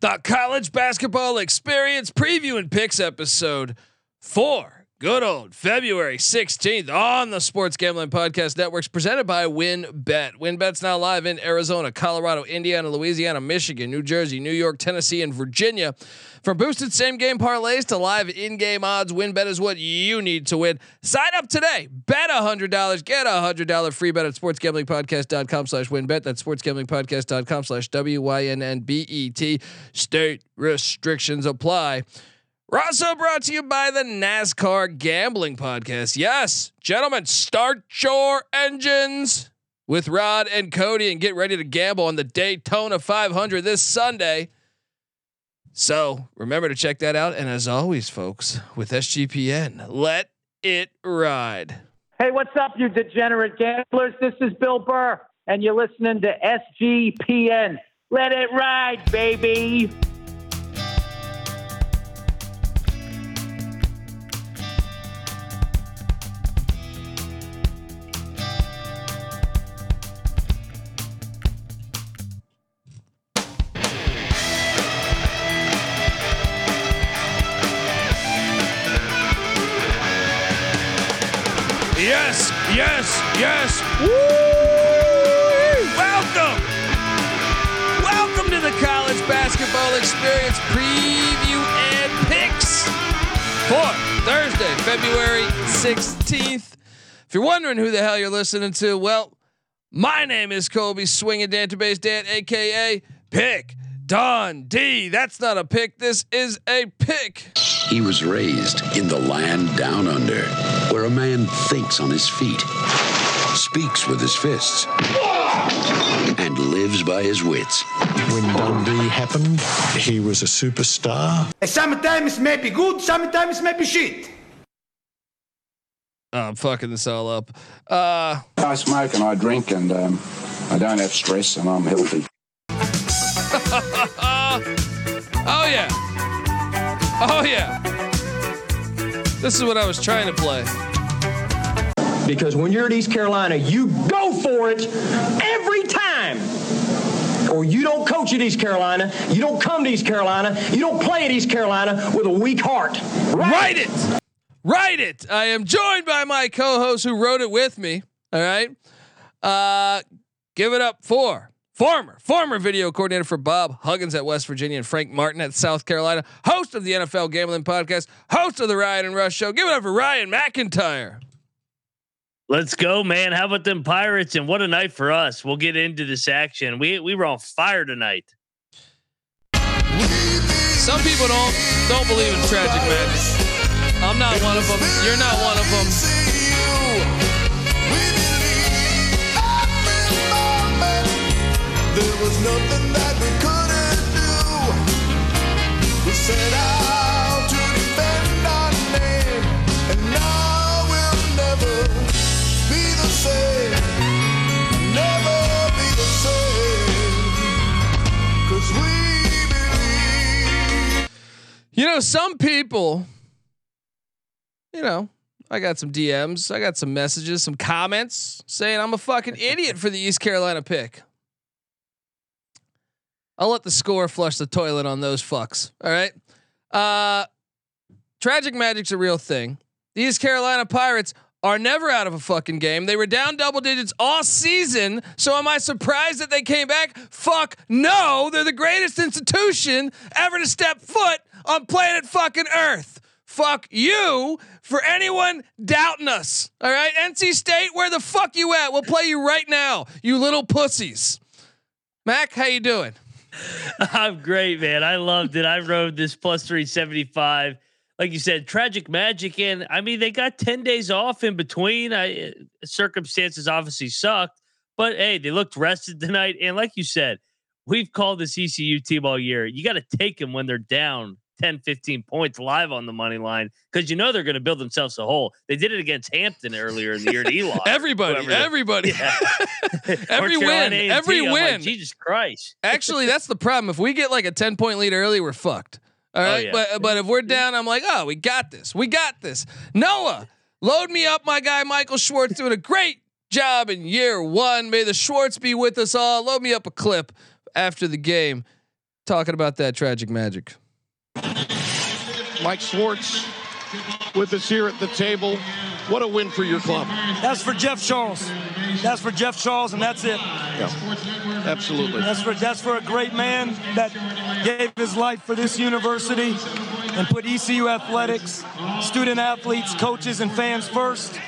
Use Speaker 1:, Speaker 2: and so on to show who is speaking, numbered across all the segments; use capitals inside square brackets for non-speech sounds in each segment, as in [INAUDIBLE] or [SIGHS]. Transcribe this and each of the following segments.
Speaker 1: the college basketball experience preview and picks episode four. Good old February 16th on the Sports Gambling Podcast Networks presented by WynnBET. WynnBET's now live in Arizona, Colorado, Indiana, Louisiana, Michigan, New Jersey, New York, Tennessee, and Virginia. From boosted same game parlays to live in game odds, WynnBET is what you need to win. Sign up today. Bet $100. Get a $100 free bet at sportsgamblingpodcast.com slash wynnbet. That's sportsgamblingpodcast.com slash W-Y-N-N-B-E-T. State restrictions apply. We're also brought to you by the NASCAR Gambling Podcast. Yes, gentlemen, start your engines with Rod and Cody and get ready to gamble on the Daytona 500 this Sunday. So remember to check that out. And as always, folks, with SGPN, let it ride.
Speaker 2: Hey, what's up, you degenerate gamblers? This is Bill Burr, and you're listening to SGPN. Let it ride, baby.
Speaker 1: Yes, yes. Woo! Welcome. Welcome to the college basketball experience preview and picks for Thursday, February 16th. If you're wondering who the hell you're listening to, well, my name is Colby Swinging Database Dan, aka Pick Dundee. That's not a pick. This is a pick.
Speaker 3: He was raised in the land down under, where a man thinks on his feet, speaks with his fists, and lives by his wits.
Speaker 4: When Dundee happened, he was a superstar.
Speaker 5: Sometimes may be good, sometimes may be shit.
Speaker 1: Oh, I'm fucking this all up. Uh,
Speaker 6: I smoke and I drink and um, I don't have stress and I'm healthy. [LAUGHS]
Speaker 1: oh yeah. Oh yeah. This is what I was trying to play.
Speaker 7: Because when you're at East Carolina, you go for it every time. Or you don't coach at East Carolina, you don't come to East Carolina, you don't play at East Carolina with a weak heart.
Speaker 1: Write it. Write it. I am joined by my co-host who wrote it with me. All right. Uh, give it up for former former video coordinator for Bob Huggins at West Virginia and Frank Martin at South Carolina, host of the NFL Gambling Podcast, host of the Ryan and Rush Show. Give it up for Ryan McIntyre.
Speaker 8: Let's go, man. How about them Pirates? And what a night for us. We'll get into this action. We we were on fire tonight.
Speaker 1: Some people don't don't believe in tragic magic. I'm not one of them. You're not one of them. You know, some people, you know, I got some DMs, I got some messages, some comments saying I'm a fucking idiot for the East Carolina pick. I'll let the score flush the toilet on those fucks. All right. Uh, tragic magic's a real thing. These Carolina Pirates are never out of a fucking game. They were down double digits all season. So am I surprised that they came back? Fuck no. They're the greatest institution ever to step foot on planet fucking Earth. Fuck you for anyone doubting us. All right. NC State, where the fuck you at? We'll play you right now, you little pussies. Mac, how you doing? [LAUGHS]
Speaker 8: I'm great, man. I loved it. I rode this plus 375. Like you said, tragic magic. And I mean, they got 10 days off in between. I uh, circumstances obviously sucked, but hey, they looked rested [LAUGHS] tonight. And like you said, we've called this ECU team all year. You got to take them when they're down 10, 15 points live on the money line because you know they're going to build themselves a hole. They did it against Hampton earlier in the year to [LAUGHS] Eli.
Speaker 1: everybody, everybody,
Speaker 8: Yeah. [LAUGHS]
Speaker 1: every win,
Speaker 8: A&T.
Speaker 1: every
Speaker 8: I'm like,
Speaker 1: win.
Speaker 8: Jesus Christ. [LAUGHS]
Speaker 1: Actually, that's the problem. If we get like a 10 point lead early, we're fucked. All oh, right.
Speaker 8: yeah.
Speaker 1: But but if we're down, I'm like, oh, we got this. We got this. Noah, load me up, my guy Michael Schwartz doing a great job in year one. May the Schwartz be with us all. Load me up a clip after the game. talking about that tragic magic.
Speaker 9: Mike Schwartz with us here at the table. What a win for your club.
Speaker 10: That's for Jeff Charles. That's for Jeff Charles, and that's it.
Speaker 9: Yeah, absolutely.
Speaker 10: That's for that's for a great man that gave his life for this university and put ECU athletics, student athletes, coaches, and fans first.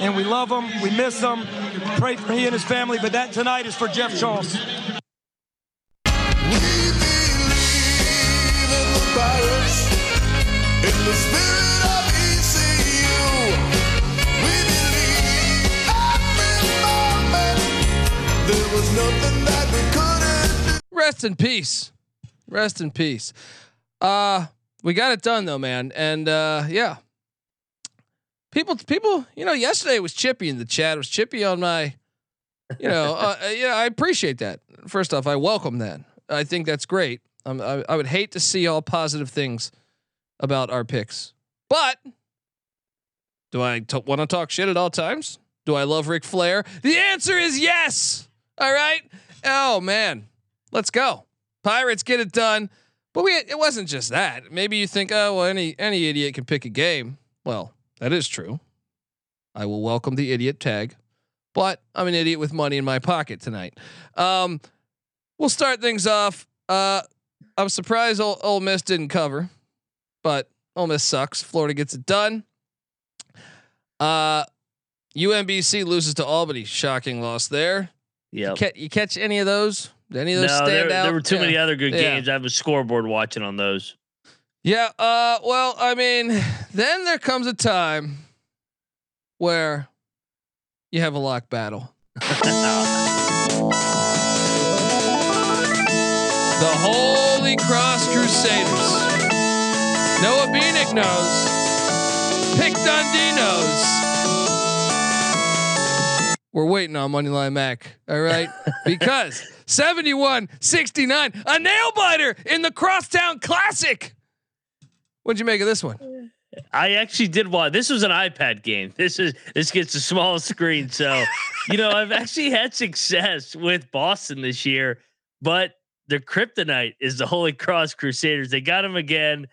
Speaker 10: And we love him. We miss him. Pray for he and his family. But that tonight is for Jeff Charles.
Speaker 1: Rest in peace. Rest in peace. Uh we got it done though, man. And uh yeah. People people, you know, yesterday was chippy in the chat. It was chippy on my you know, uh, uh, yeah, I appreciate that. First off, I welcome that. I think that's great. I, I would hate to see all positive things about our picks, but do I t- want to talk shit at all times? Do I love Ric Flair? The answer is yes. All right. Oh man, let's go. Pirates get it done. But we it wasn't just that. Maybe you think, oh well, any any idiot can pick a game. Well, that is true. I will welcome the idiot tag, but I'm an idiot with money in my pocket tonight. Um, we'll start things off. Uh, I'm surprised Ole, Ole Miss didn't cover, but Ole Miss sucks. Florida gets it done. Uh, UMBC loses to Albany. Shocking loss there.
Speaker 8: Yeah.
Speaker 1: Ca- you catch any of those? Did any of those
Speaker 8: No,
Speaker 1: stand
Speaker 8: there,
Speaker 1: out?
Speaker 8: there were too
Speaker 1: Yeah.
Speaker 8: many other good
Speaker 1: Yeah.
Speaker 8: games. I have a scoreboard watching on those.
Speaker 1: Yeah. Uh. Well, I mean, then there comes a time where you have a lock battle. [LAUGHS] The Holy Cross Crusaders. Noah Beanick knows. Pick Dundee knows. We're waiting on Moneyline Mac. All right. [LAUGHS] because 71 69, a nail biter in the Crosstown Classic. What'd you make of this one?
Speaker 8: I actually did watch. This was an iPad game. This is this gets a small screen, so you know I've actually had success with Boston this year, but their kryptonite is the Holy Cross Crusaders. They got them again.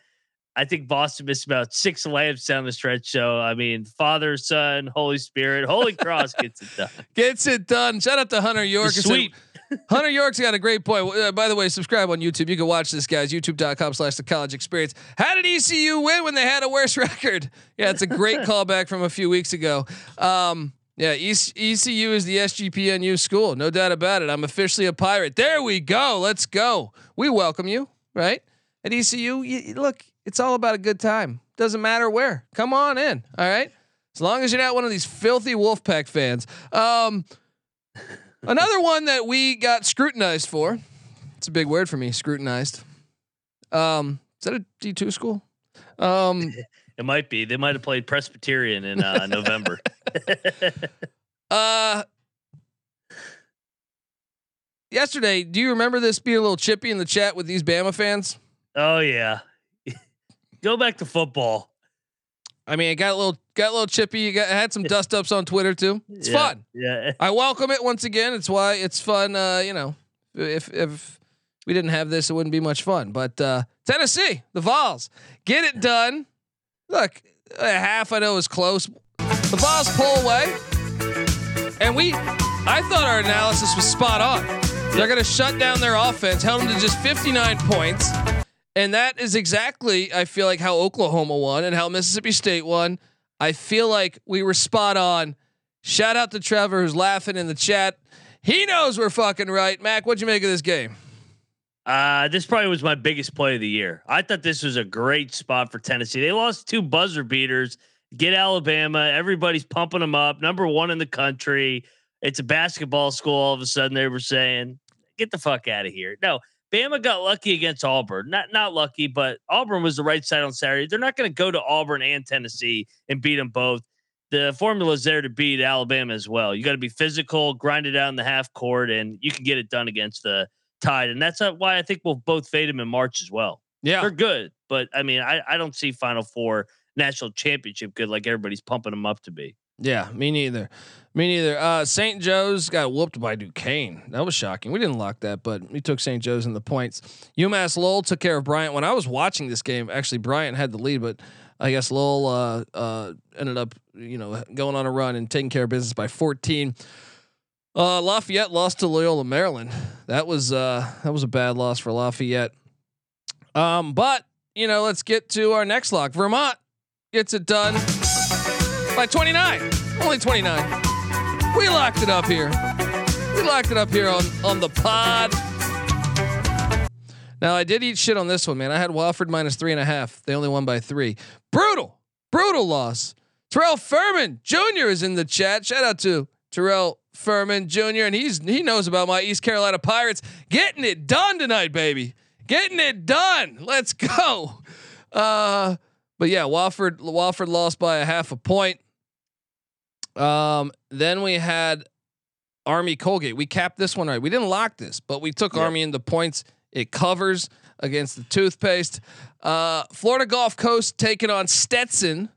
Speaker 8: I think Boston missed about six lamps down the stretch. So I mean, Father, Son, Holy Spirit, Holy Cross gets it done. [LAUGHS]
Speaker 1: Gets it done. Shout out to Hunter York. A- [LAUGHS] Hunter York's got a great point. Uh, by the way, subscribe on YouTube. You can watch this, guys. YouTube.com slash the college experience. How did ECU win when they had a worse [LAUGHS] record? Yeah, it's a great callback from a few weeks ago. Um, yeah, EC- ECU is the SGPNU school. No doubt about it. I'm officially a pirate. There we go. Let's go. We welcome you, right? At ECU, you- look, it's all about a good time. Doesn't matter where. Come on in. All right. As long as you're not one of these filthy Wolfpack fans. Um, [LAUGHS] Another one that we got scrutinized for. It's a big word for me, scrutinized. Um, is that a D two school? Um, [LAUGHS]
Speaker 8: It might be. They might have played Presbyterian in uh, November. [LAUGHS]
Speaker 1: uh, yesterday, do you remember this being a little chippy in the chat with these Bama fans?
Speaker 8: oh yeah. Go back to football.
Speaker 1: I mean, it got a little got a little chippy. You got had some dust ups on Twitter too. It's
Speaker 8: Yeah,
Speaker 1: fun.
Speaker 8: Yeah.
Speaker 1: I welcome it once again. It's why it's fun. Uh, you know, if if we didn't have this, it wouldn't be much fun. But uh, Tennessee, the Vols, get it done. Look, a half I know is close. The Vols pull away, and we. I thought our analysis was spot on. They're going to shut down their offense, held them to just 59 points. And that is exactly, I feel like, how Oklahoma won and how Mississippi State won. I feel like we were spot on. Shout out to Trevor who's laughing in the chat. He knows we're fucking right. Mac, what'd you make of this game?
Speaker 8: Uh, this probably was my biggest play of the year. I thought this was a great spot for Tennessee. They lost two buzzer beaters. Get Alabama. Everybody's pumping them up. Number one in the country. It's a basketball school. All of a sudden, they were saying, "Get the fuck out of here." No, Bama got lucky against Auburn. Not not lucky, but Auburn was the right side on Saturday. They're not going to go to Auburn and Tennessee and beat them both. The formula is there to beat Alabama as well. You got to be physical, grind it out in the half court, and you can get it done against the Tide. And that's uh, why I think we'll both fade them in March as well.
Speaker 1: Yeah.
Speaker 8: They're good, but I mean, I, I don't see Final Four national championship good like everybody's pumping them up to be.
Speaker 1: Yeah, me neither. Me neither. Uh, St. Joe's got whooped by Duquesne. That was shocking. We didn't lock that, but we took St. Joe's in the points. UMass Lowell took care of Bryant. When I was watching this game, actually Bryant had the lead, but I guess Lowell uh, uh, ended up, you know, going on a run and taking care of business by 14. Uh, Lafayette lost to Loyola Maryland. That was uh, that was a bad loss for Lafayette. Um, but you know, let's get to our next lock. Vermont gets it done by 29. Only 29. We locked it up here. We locked it up here on on the pod. Now I did eat shit on this one, man. I had Wofford minus three and a half. They only won by three. Brutal, brutal loss. Terrell Furman Jr. is in the chat. Shout out to Terrell Furman Jr. and he's he knows about my East Carolina Pirates getting it done tonight, baby. Getting it done. Let's go. Uh, but yeah, Wofford Wofford lost by a half a point. Um, then we had Army Colgate. We capped this one right. We didn't lock this, but we took
Speaker 8: Yep.
Speaker 1: Army into points. It covers against the toothpaste. Uh, Florida Gulf Coast taking on Stetson.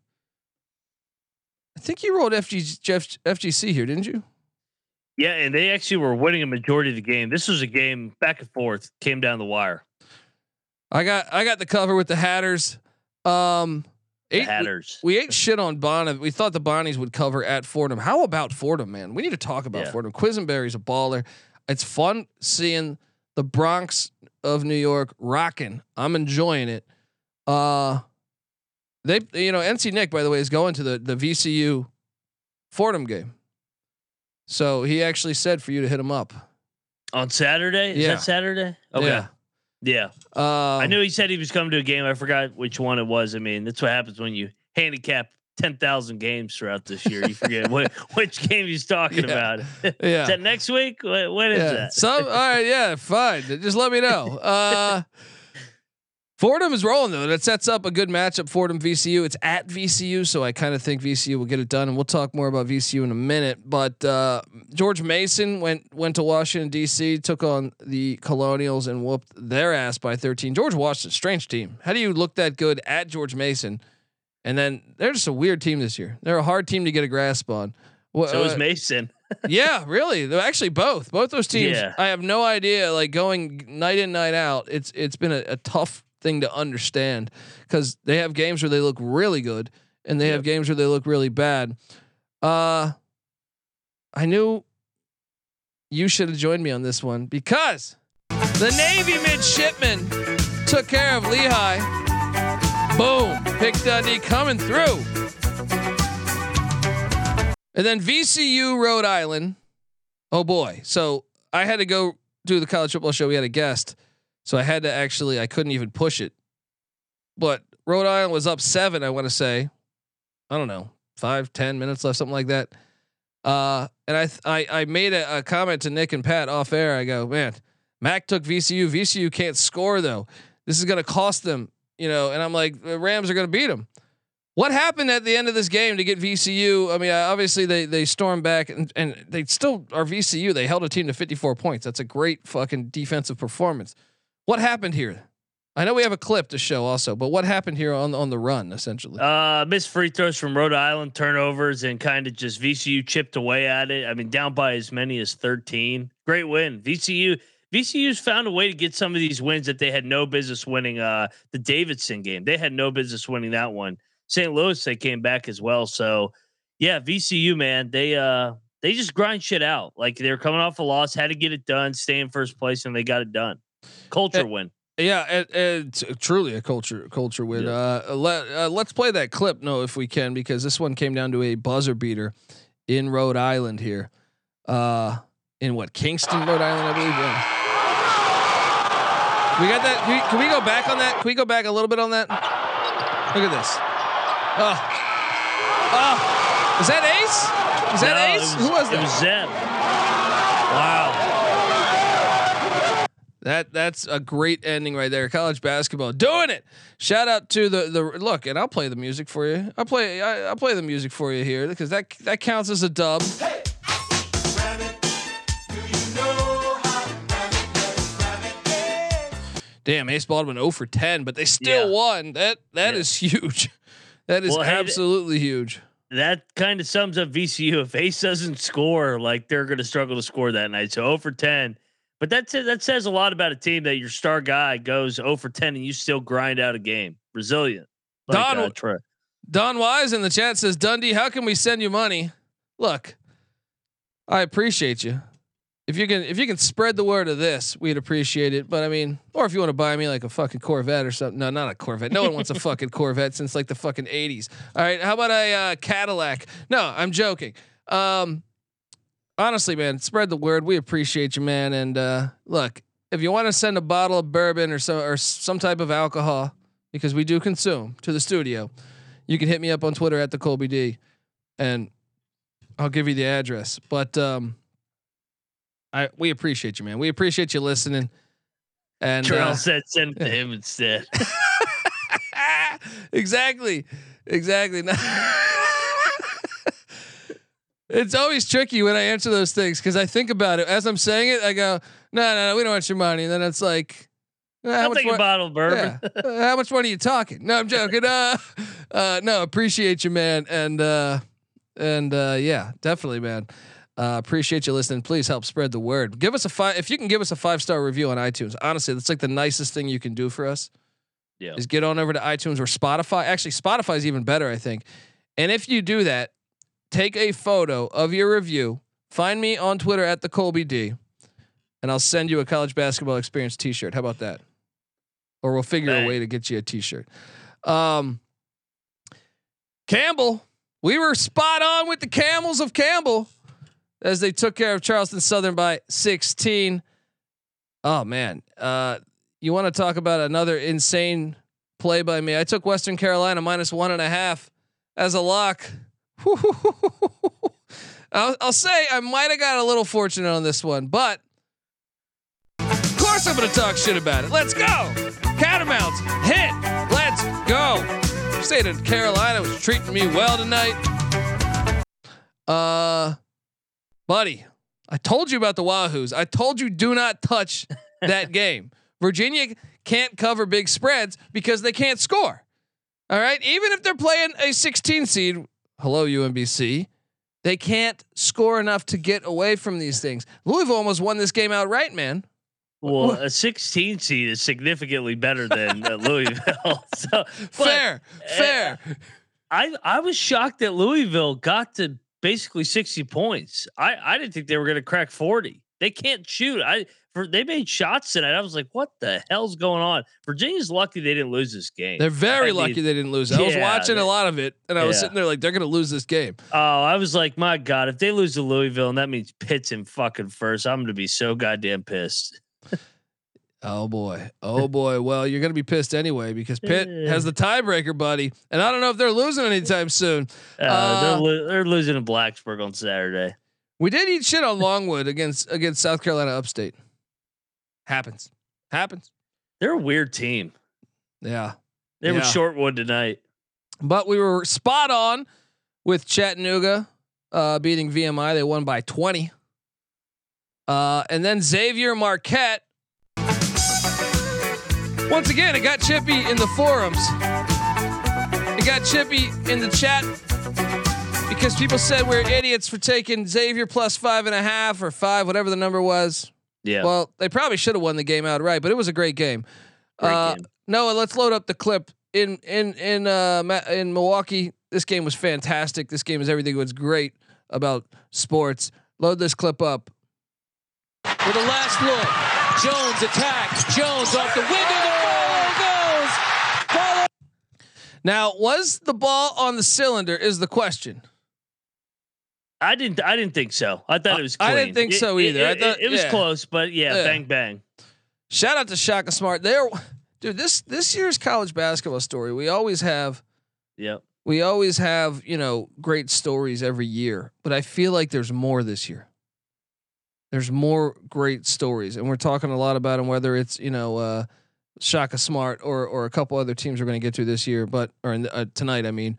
Speaker 1: I think you rolled FG, FGC here, didn't you?
Speaker 8: Yeah, and they actually were winning a majority of the game. This was a game back and forth, came down the wire.
Speaker 1: I got I got the cover with the Hatters. Um,
Speaker 8: The
Speaker 1: eight-
Speaker 8: Hatters.
Speaker 1: We ate shit on Bonham. We thought the Bonnies would cover at Fordham. How about Fordham, man? We need to talk about
Speaker 8: Yeah.
Speaker 1: Fordham. Quisenberry's a baller. It's fun seeing the Bronx of New York rocking. I'm enjoying it. Uh they you know, NC Nick, by the way, is going to the the VCU Fordham game. So he actually said for you to hit him up.
Speaker 8: On Saturday? Is
Speaker 1: Yeah.
Speaker 8: that Saturday? Okay.
Speaker 1: Yeah.
Speaker 8: Yeah.
Speaker 1: Um,
Speaker 8: I knew he said he was coming to a game. I forgot which one it was. I mean, that's what happens when you handicap 10,000 games throughout this year. You forget [LAUGHS] what, which game he's talking
Speaker 1: Yeah.
Speaker 8: about. [LAUGHS]
Speaker 1: Yeah.
Speaker 8: Is that next week? What, when is
Speaker 1: yeah.
Speaker 8: that?
Speaker 1: Some all right, yeah, fine. Just let me know. [LAUGHS] Uh Fordham is rolling though. That sets up a good matchup. Fordham VCU. It's at VCU, so I kind of think VCU will get it done, and we'll talk more about VCU in a minute. But uh, George Mason went went to Washington D.C., took on the Colonials, and whooped their ass by 13. George Washington, strange team. How do you look that good at George Mason? And then they're just a weird team this year. They're a hard team to get a grasp on. Wha-
Speaker 8: So is
Speaker 1: uh,
Speaker 8: Mason. [LAUGHS]
Speaker 1: yeah, really. They're actually both. Both those teams.
Speaker 8: Yeah.
Speaker 1: I have no idea. Like going night in, night out. It's it's been a, a tough thing to understand because they have games where they look really good and they have games where they look really bad. Uh I knew you should have joined me on this one because the Navy midshipmen took care of Lehigh. Boom. Pick Dundee coming through. And then VCU Rhode Island. Oh boy. So I had to go do the college football show. We had a guest. So I had to actually I couldn't even push it. But Rhode Island was up seven, I want to say. I don't know, five, ten minutes left, something like that. Uh, and I I I made a, a comment to Nick and Pat off air. I go, man, Mac took VCU. VCU can't score though. This is gonna cost them, you know. And I'm like, the Rams are gonna beat them. What happened at the end of this game to get VCU? I mean, uh, obviously they they stormed back and, and they still are VCU. They held a team to 54 points. That's a great fucking defensive performance. What happened here? I know we have a clip to show also, but what happened here on on the run essentially?
Speaker 8: Uh, missed free throws from Rhode Island, turnovers, and kind of just VCU chipped away at it. I mean, down by as many as 13. Great win. VCU. VCU's found a way to get some of these wins that they had no business winning. Uh, the Davidson game, they had no business winning that one. St. Louis, they came back as well. So, yeah, VCU, man, they uh they just grind shit out. Like they were coming off a loss, had to get it done, stay in first place, and they got it done. Culture
Speaker 1: Eh,
Speaker 8: win.
Speaker 1: Yeah, it, it's truly a culture culture win. Uh, let uh, let's play that clip, no, if we can, because this one came down to a buzzer beater in Rhode Island here, uh, in what Kingston, Rhode Island, I believe. Yeah. We got that. Can we, can we go back on that? Can we go back a little bit on that? Look at this. Oh, oh, is that Ace? Is that
Speaker 8: No,
Speaker 1: Ace? Who was that?
Speaker 8: It was Zeb. Wow.
Speaker 1: That that's a great ending right there. College basketball doing it. Shout out to the the look, and I'll play the music for you. I'll play I, I'll play the music for you here because that that counts as a dub. Damn, Ace Baldwin 0 for 10, but they still
Speaker 8: Yeah.
Speaker 1: won. That that
Speaker 8: Yeah.
Speaker 1: is huge. [LAUGHS] That is
Speaker 8: Well, hey,
Speaker 1: absolutely huge.
Speaker 8: that kind of sums up VCU. If Ace doesn't score, like they're going to struggle to score that night. So 0 for 10. But that's that says a lot about a team that your star guy goes 0 for 10 and you still grind out a game. Resilient. Like,
Speaker 1: Don,
Speaker 8: uh.
Speaker 1: Don Wise in the chat says, Dundee, how can we send you money? Look, I appreciate you. If you can, if you can spread the word of this, we'd appreciate it. But I mean, or if you want to buy me like a fucking Corvette or something. No, not a Corvette. No one wants a [LAUGHS] fucking Corvette since like the fucking eighties. All right, how about a uh, Cadillac? No, I'm joking. Um, honestly, man, spread the word. We appreciate you, man. And uh, look, if you want to send a bottle of bourbon or some or some type of alcohol, because we do consume to the studio, you can hit me up on Twitter at the Colby D, and I'll give you the address. But um, I we appreciate you, man. We appreciate you listening. And
Speaker 8: Terrell
Speaker 1: uh,
Speaker 8: said send it to [LAUGHS] him instead. [LAUGHS]
Speaker 1: exactly, exactly. [LAUGHS] it's always tricky when I answer those things because I think about it as I'm saying it. I go, no, no, no, we don't want your money. And then it's like, how
Speaker 8: I'll
Speaker 1: much
Speaker 8: take
Speaker 1: mo-
Speaker 8: a bottle of bourbon.
Speaker 1: yeah. Uh, how much money are you talking? No, I'm joking. Uh, [LAUGHS] uh, no, appreciate you, man. And uh, and uh, yeah, definitely, man. Uh, appreciate you listening. Please help spread the word. Give us a five if you can give us a five star review on iTunes. Honestly, that's like the nicest thing you can do for us.
Speaker 8: Yeah.
Speaker 1: Is get on over to iTunes or Spotify. Actually, Spotify is even better, I think. And if you do that, take a photo of your review. Find me on Twitter at the Colby D, and I'll send you a college basketball experience T-shirt. How about that? Or we'll figure a way to get you a T-shirt. Um, Campbell, we were spot on with the Camels of Campbell as they took care of Charleston Southern by 16. Oh man, uh, you want to talk about another insane play by me? I took Western Carolina minus one and a half as a lock. [LAUGHS] I'll, I'll say I might have got a little fortunate on this one, but of course I'm going to talk shit about it. Let's go. Catamounts hit. Let's go. State of Carolina was treating me well tonight. Uh, buddy, I told you about the Wahoos. I told you do not touch [LAUGHS] that game. Virginia can't cover big spreads because they can't score. All right, even if they're playing a 16 seed, hello UMBC, they can't score enough to get away from these things. Louisville almost won this game outright, man.
Speaker 8: Well, a 16 seed is significantly better than uh, [LAUGHS] Louisville. [LAUGHS] so
Speaker 1: fair, fair.
Speaker 8: I I was shocked that Louisville got to basically 60 points. I I didn't think they were going to crack 40. They can't shoot. I for they made shots tonight. I was like, what the hell's going on? Virginia's lucky they didn't lose this game.
Speaker 1: They're very
Speaker 8: I mean,
Speaker 1: lucky they didn't lose. I was watching
Speaker 8: they-
Speaker 1: a lot of it, and I was sitting there like, they're going to lose this game.
Speaker 8: Oh, I was like, my God, if they lose to Louisville and that means Pitt's in fucking first, I'm gonna be so goddamn pissed.
Speaker 1: Oh boy. Oh [LAUGHS] boy. Well, you're gonna be pissed anyway because Pitt has the tiebreaker, buddy. And I don't know if they're losing anytime soon.
Speaker 8: Uh,
Speaker 1: Uh,
Speaker 8: they're, lo- they're losing to Blacksburg on Saturday.
Speaker 1: We did eat shit on Longwood against against South Carolina Upstate. Happens. Happens.
Speaker 8: They're a weird team.
Speaker 1: Yeah.
Speaker 8: They were
Speaker 1: short
Speaker 8: one tonight.
Speaker 1: But we were spot on with Chattanooga uh, beating VMI. They won by 20. Uh, and then Xavier Marquette. Once again, it got chippy in the forums. It got chippy in the chat because people said we're idiots for taking Xavier plus five and a half or five, whatever the number was.
Speaker 8: Yeah.
Speaker 1: Well, they probably should have won the game outright, but it was a great game.
Speaker 8: Great
Speaker 1: uh,
Speaker 8: game.
Speaker 1: Noah, let's load up the clip in in in uh in Milwaukee. This game was fantastic. This game is everything was great about sports. Load this clip up.
Speaker 11: With a last look, Jones attacks. Jones off the window. The ball goes.
Speaker 1: Now, was the ball on the cylinder? Is the question.
Speaker 8: I didn't. I didn't think so. I thought it was.
Speaker 1: Close.
Speaker 8: I
Speaker 1: didn't think
Speaker 8: It-
Speaker 1: so
Speaker 8: it-
Speaker 1: either. I
Speaker 8: It,
Speaker 1: thought-
Speaker 8: it was
Speaker 1: yeah.
Speaker 8: close, but yeah,
Speaker 1: Yeah.
Speaker 8: bang bang.
Speaker 1: Shout out to Shaka Smart. There, dude. This this year's college basketball story. We always have
Speaker 8: Yep.
Speaker 1: we always have you know great stories every year, but I feel like there's more this year. There's more great stories, and we're talking a lot about them. Whether it's you know uh, Shaka Smart or or a couple other teams we're going to get to this year, but or in the, uh, tonight. I mean,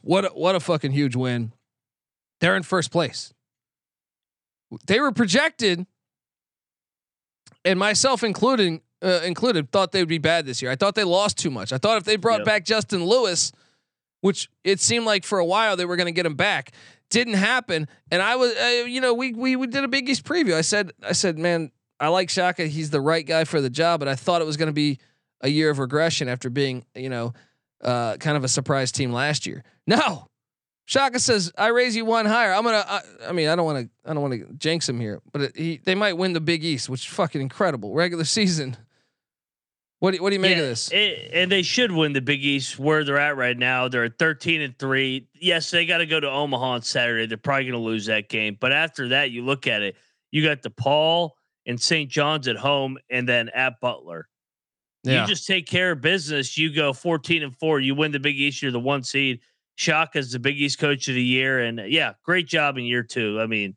Speaker 1: what a, what a fucking huge win! They're in first place. They were projected, and myself including uh, included, thought they would be bad this year. I thought they lost too much. I thought if they brought
Speaker 8: Yep.
Speaker 1: back Justin Lewis which it seemed like for a while they were going to get him back. Didn't happen, and I was, uh, you know, we, we we did a Big East preview. I said, I said, man, I like Shaka. He's the right guy for the job, but I thought it was going to be a year of regression after being, you know, uh, kind of a surprise team last year. No, Shaka says, "I raise you one higher. I'm gonna. I, I mean, I don't want to. I don't want to jinx him here, but it, he, they might win the Big East, which is fucking incredible. Regular season. What do, what do you make
Speaker 8: Yeah,
Speaker 1: of this?
Speaker 8: it- and they should win the Big East where they're at right now. They're at 13 and 3. Yes, they got to go to Omaha on Saturday. They're probably going to lose that game. But after that, you look at it, you got DePaul and St. John's at home and then at Butler.
Speaker 1: Yeah.
Speaker 8: You just take care of business. You go 14 and 4. You win the Big East. You're the one seed. Shaka's the Big East coach of the year. And uh, yeah, great job in year two. I mean,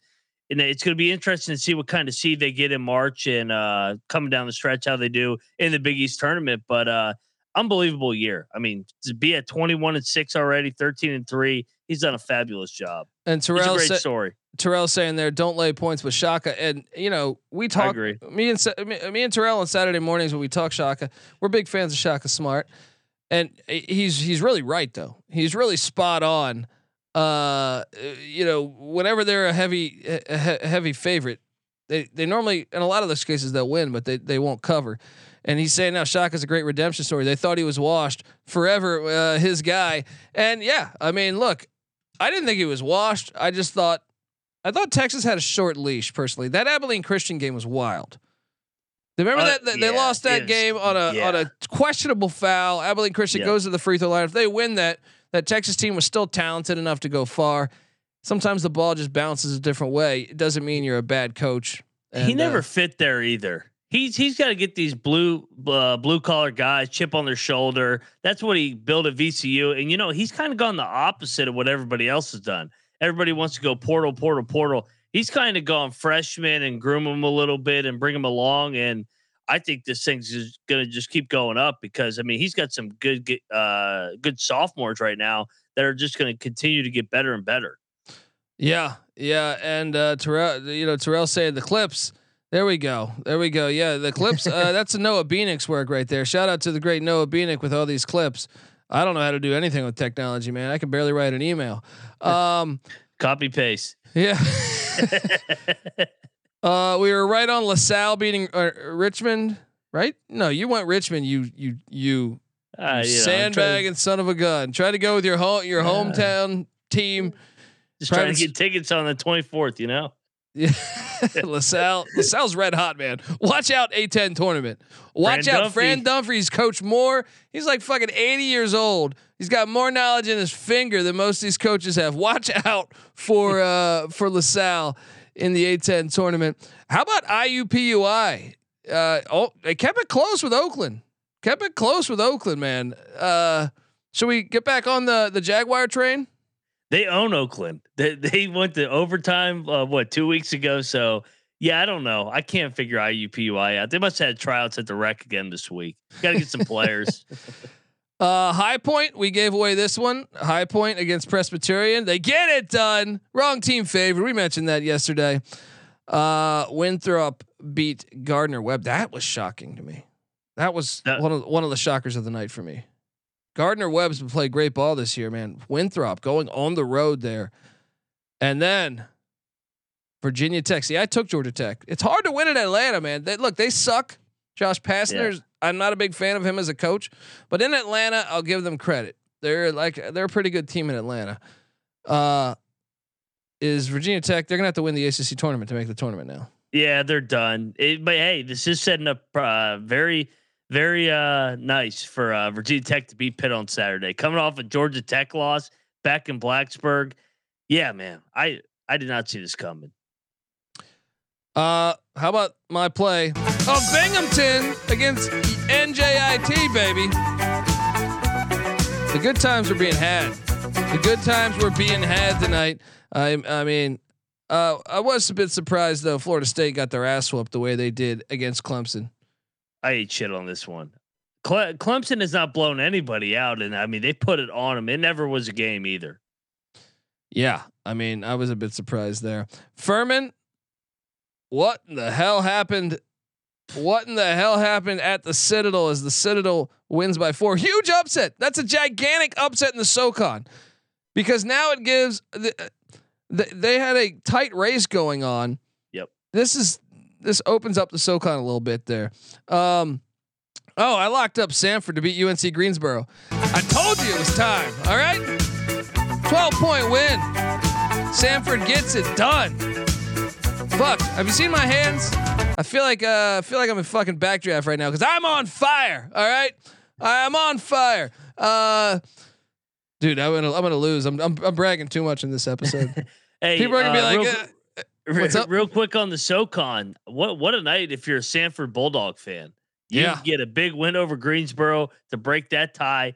Speaker 8: and it's going to be interesting to see what kind of seed they get in March and uh, coming down the stretch, how they do in the Big East tournament. But uh, unbelievable year. I mean, to be at 21 and 6 already, 13 and 3, he's done a fabulous job.
Speaker 1: And
Speaker 8: It's a
Speaker 1: Terrell
Speaker 8: great
Speaker 1: sa-
Speaker 8: story.
Speaker 1: Terrell saying there, don't lay points with Shaka. And you know, we talk.
Speaker 8: agree.
Speaker 1: Me and me and Terrell on Saturday mornings when we talk Shaka, we're big fans of Shaka Smart, and he's he's really right though. He's really spot on. Uh, you know, whenever they're a heavy a he- heavy favorite, they they normally in a lot of those cases they'll win, but they they won't cover. And he's saying now Shaka's a great redemption story. They thought he was washed forever, uh, his guy. And yeah, I mean, look, I didn't think he was washed. I just thought I thought Texas had a short leash personally. That Abilene Christian game was wild. Remember
Speaker 8: Uh,
Speaker 1: that, they
Speaker 8: yeah,
Speaker 1: lost that
Speaker 8: was-
Speaker 1: game on a on a questionable foul. Abilene Christian
Speaker 8: Yeah.
Speaker 1: goes to the free throw line. If they win that, that Texas team was still talented enough to go far. Sometimes the ball just bounces a different way. It doesn't mean you're a bad coach.
Speaker 8: he never
Speaker 1: uh,
Speaker 8: fit there either. He's he's got to get these blue uh, blue collar guys chip on their shoulder. That's what he built at VCU, and you know he's kind of gone the opposite of what everybody else has done. Everybody wants to go portal, portal, portal. He's kind of gone freshman and groom him a little bit and bring him along. And I think this thing's going to just keep going up because I mean he's got some good uh, good sophomores right now that are just going to continue to get better and better.
Speaker 1: Yeah, yeah, and uh, Terrell, you know, Terrell saying the clips. There we go. There we go. Yeah, the clips. Uh, [LAUGHS] that's a Noah Beanick's work right there. Shout out to the great Noah Beanick with all these clips. I don't know how to do anything with technology, man. I can barely write an email. [LAUGHS] Um,
Speaker 8: Copy paste.
Speaker 1: Yeah. [LAUGHS] [LAUGHS] uh, we were right on LaSalle beating uh, Richmond, right? No, you went Richmond. You you you,
Speaker 8: Uh, you know, trying
Speaker 1: sandbag
Speaker 8: to-
Speaker 1: and son of a gun. Try to go with your home your hometown team.
Speaker 8: Just trying
Speaker 1: private
Speaker 8: to
Speaker 1: s-
Speaker 8: get tickets on the 24th, you know?
Speaker 1: Yeah, [LAUGHS] LaSalle. LaSalle's red hot, man. Watch out, A10 tournament. Watch
Speaker 8: Fran
Speaker 1: out, Fran Dunphy, Coach Moore. He's like fucking 80 years old. He's got more knowledge in his finger than most of these coaches have. Watch out for [LAUGHS] uh for LaSalle in the A10 tournament. How about IUPUI? Uh, oh, they kept it close with Oakland. Kept it close with Oakland, man. Uh, should we get back on the the Jaguar train?
Speaker 8: They own Oakland. They, they went to overtime, uh, what, two weeks ago? So, yeah, I don't know. I can't figure IUPUI out. They must have had tryouts at the rec again this week. Got to get some players. [LAUGHS]
Speaker 1: Uh, High Point, we gave away this one. High Point against Presbyterian. They get it done. Wrong team favor. We mentioned that yesterday. Uh, Winthrop beat Gardner Webb. That was shocking to me. That was one of one of the shockers of the night for me. Gardner Webb's been playing great ball this year, man. Winthrop going on the road there, and then Virginia Tech. See, I took Georgia Tech. It's hard to win in Atlanta, man. They, look, they suck. Josh Pastner's. I'm not a big fan of him as a coach, but in Atlanta, I'll give them credit. They're like they're a pretty good team in Atlanta. Uh, is Virginia Tech? They're gonna have to win the ACC tournament to make the tournament now.
Speaker 8: yeah, they're done. It, but hey, this is setting up uh, very, very uh, nice for uh, Virginia Tech to beat Pitt on Saturday. Coming off a Georgia Tech loss back in Blacksburg. Yeah, man. I, I did not see this coming.
Speaker 1: Uh, how about my play of Binghamton against NJIT, baby? The good times are being had. The good times were being had tonight. I, I mean, uh, I was a bit surprised though. Florida State got their ass whooped the way they did against Clemson.
Speaker 8: I ate shit on this one. Cle- Clemson has not blown anybody out, and I mean they put it on them. It never was a game either.
Speaker 1: Yeah, I mean, I was a bit surprised there. Furman, what the hell happened what in the hell happened at the Citadel as the Citadel wins by four? Huge upset. That's a gigantic upset in the SoCon because now it gives the, the, they had a tight race going on.
Speaker 8: Yep.
Speaker 1: This is this opens up the SoCon a little bit there. Um, oh, I locked up Samford to beat UNC Greensboro. I told you it was time. All right, twelve point win. Samford gets it done. Fuck. Have you seen my hands? I feel like uh, I feel like I'm in fucking backdraft right now because I'm on fire. All right, I'm on fire. Uh, dude, I'm gonna I'm gonna lose. I'm I'm, I'm bragging too much in this episode. [LAUGHS]
Speaker 8: Hey,
Speaker 1: People are gonna be
Speaker 8: uh,
Speaker 1: like,
Speaker 8: real,
Speaker 1: uh, what's up?
Speaker 8: real quick on the SoCon. What what a night if you're a Samford Bulldog fan. You
Speaker 1: Yeah.
Speaker 8: get a big win over Greensboro to break that tie,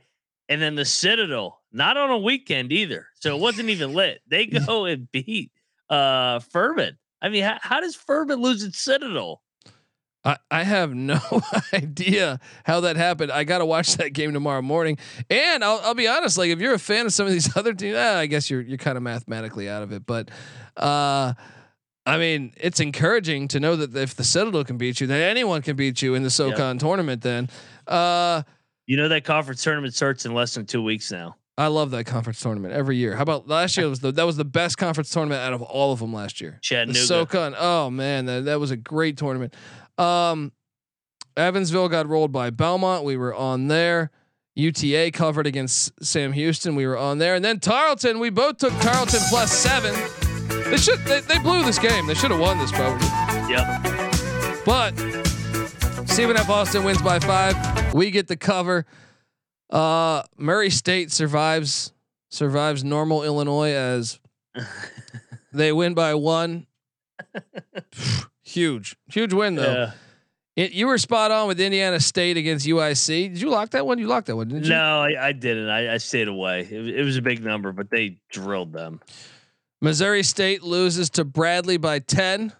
Speaker 8: and then the Citadel not on a weekend either, so it wasn't even lit. They [LAUGHS] go and beat uh Furman. I mean, how, how does Furman lose at Citadel?
Speaker 1: I, I have no [LAUGHS] idea how that happened. I got to watch that game tomorrow morning. And I'll, I'll be honest, like if you're a fan of some of these [LAUGHS] other teams, eh, I guess you're you're kind of mathematically out of it. But uh, I mean, it's encouraging to know that if the Citadel can beat you, then anyone can beat you in the SoCon tournament. Then uh,
Speaker 8: You know that conference tournament starts in less than two weeks now.
Speaker 1: I love that conference tournament every year. How about last year? Was the that was the best conference tournament out of all of them last year.
Speaker 8: Chattanooga.
Speaker 1: SoCon. Oh man, that, that was a great tournament. Um, Evansville got rolled by Belmont. We were on there. UTA covered against Sam Houston. We were on there, and then Tarleton. We both took Tarleton plus seven. They should. They, they blew this game. They should have won this probably.
Speaker 8: Yep.
Speaker 1: But Stephen F. Austin wins by five. We get the cover. Uh, Murray State survives survives normal Illinois as [LAUGHS] they win by one. [LAUGHS] huge, huge win though.
Speaker 8: Yeah.
Speaker 1: It, you were spot on with Indiana State against UIC. Did you lock that one? You locked that one, didn't you?
Speaker 8: No, I, I didn't. I, I stayed away. It, was- it was a big number, but they drilled them.
Speaker 1: Missouri State loses to Bradley by ten.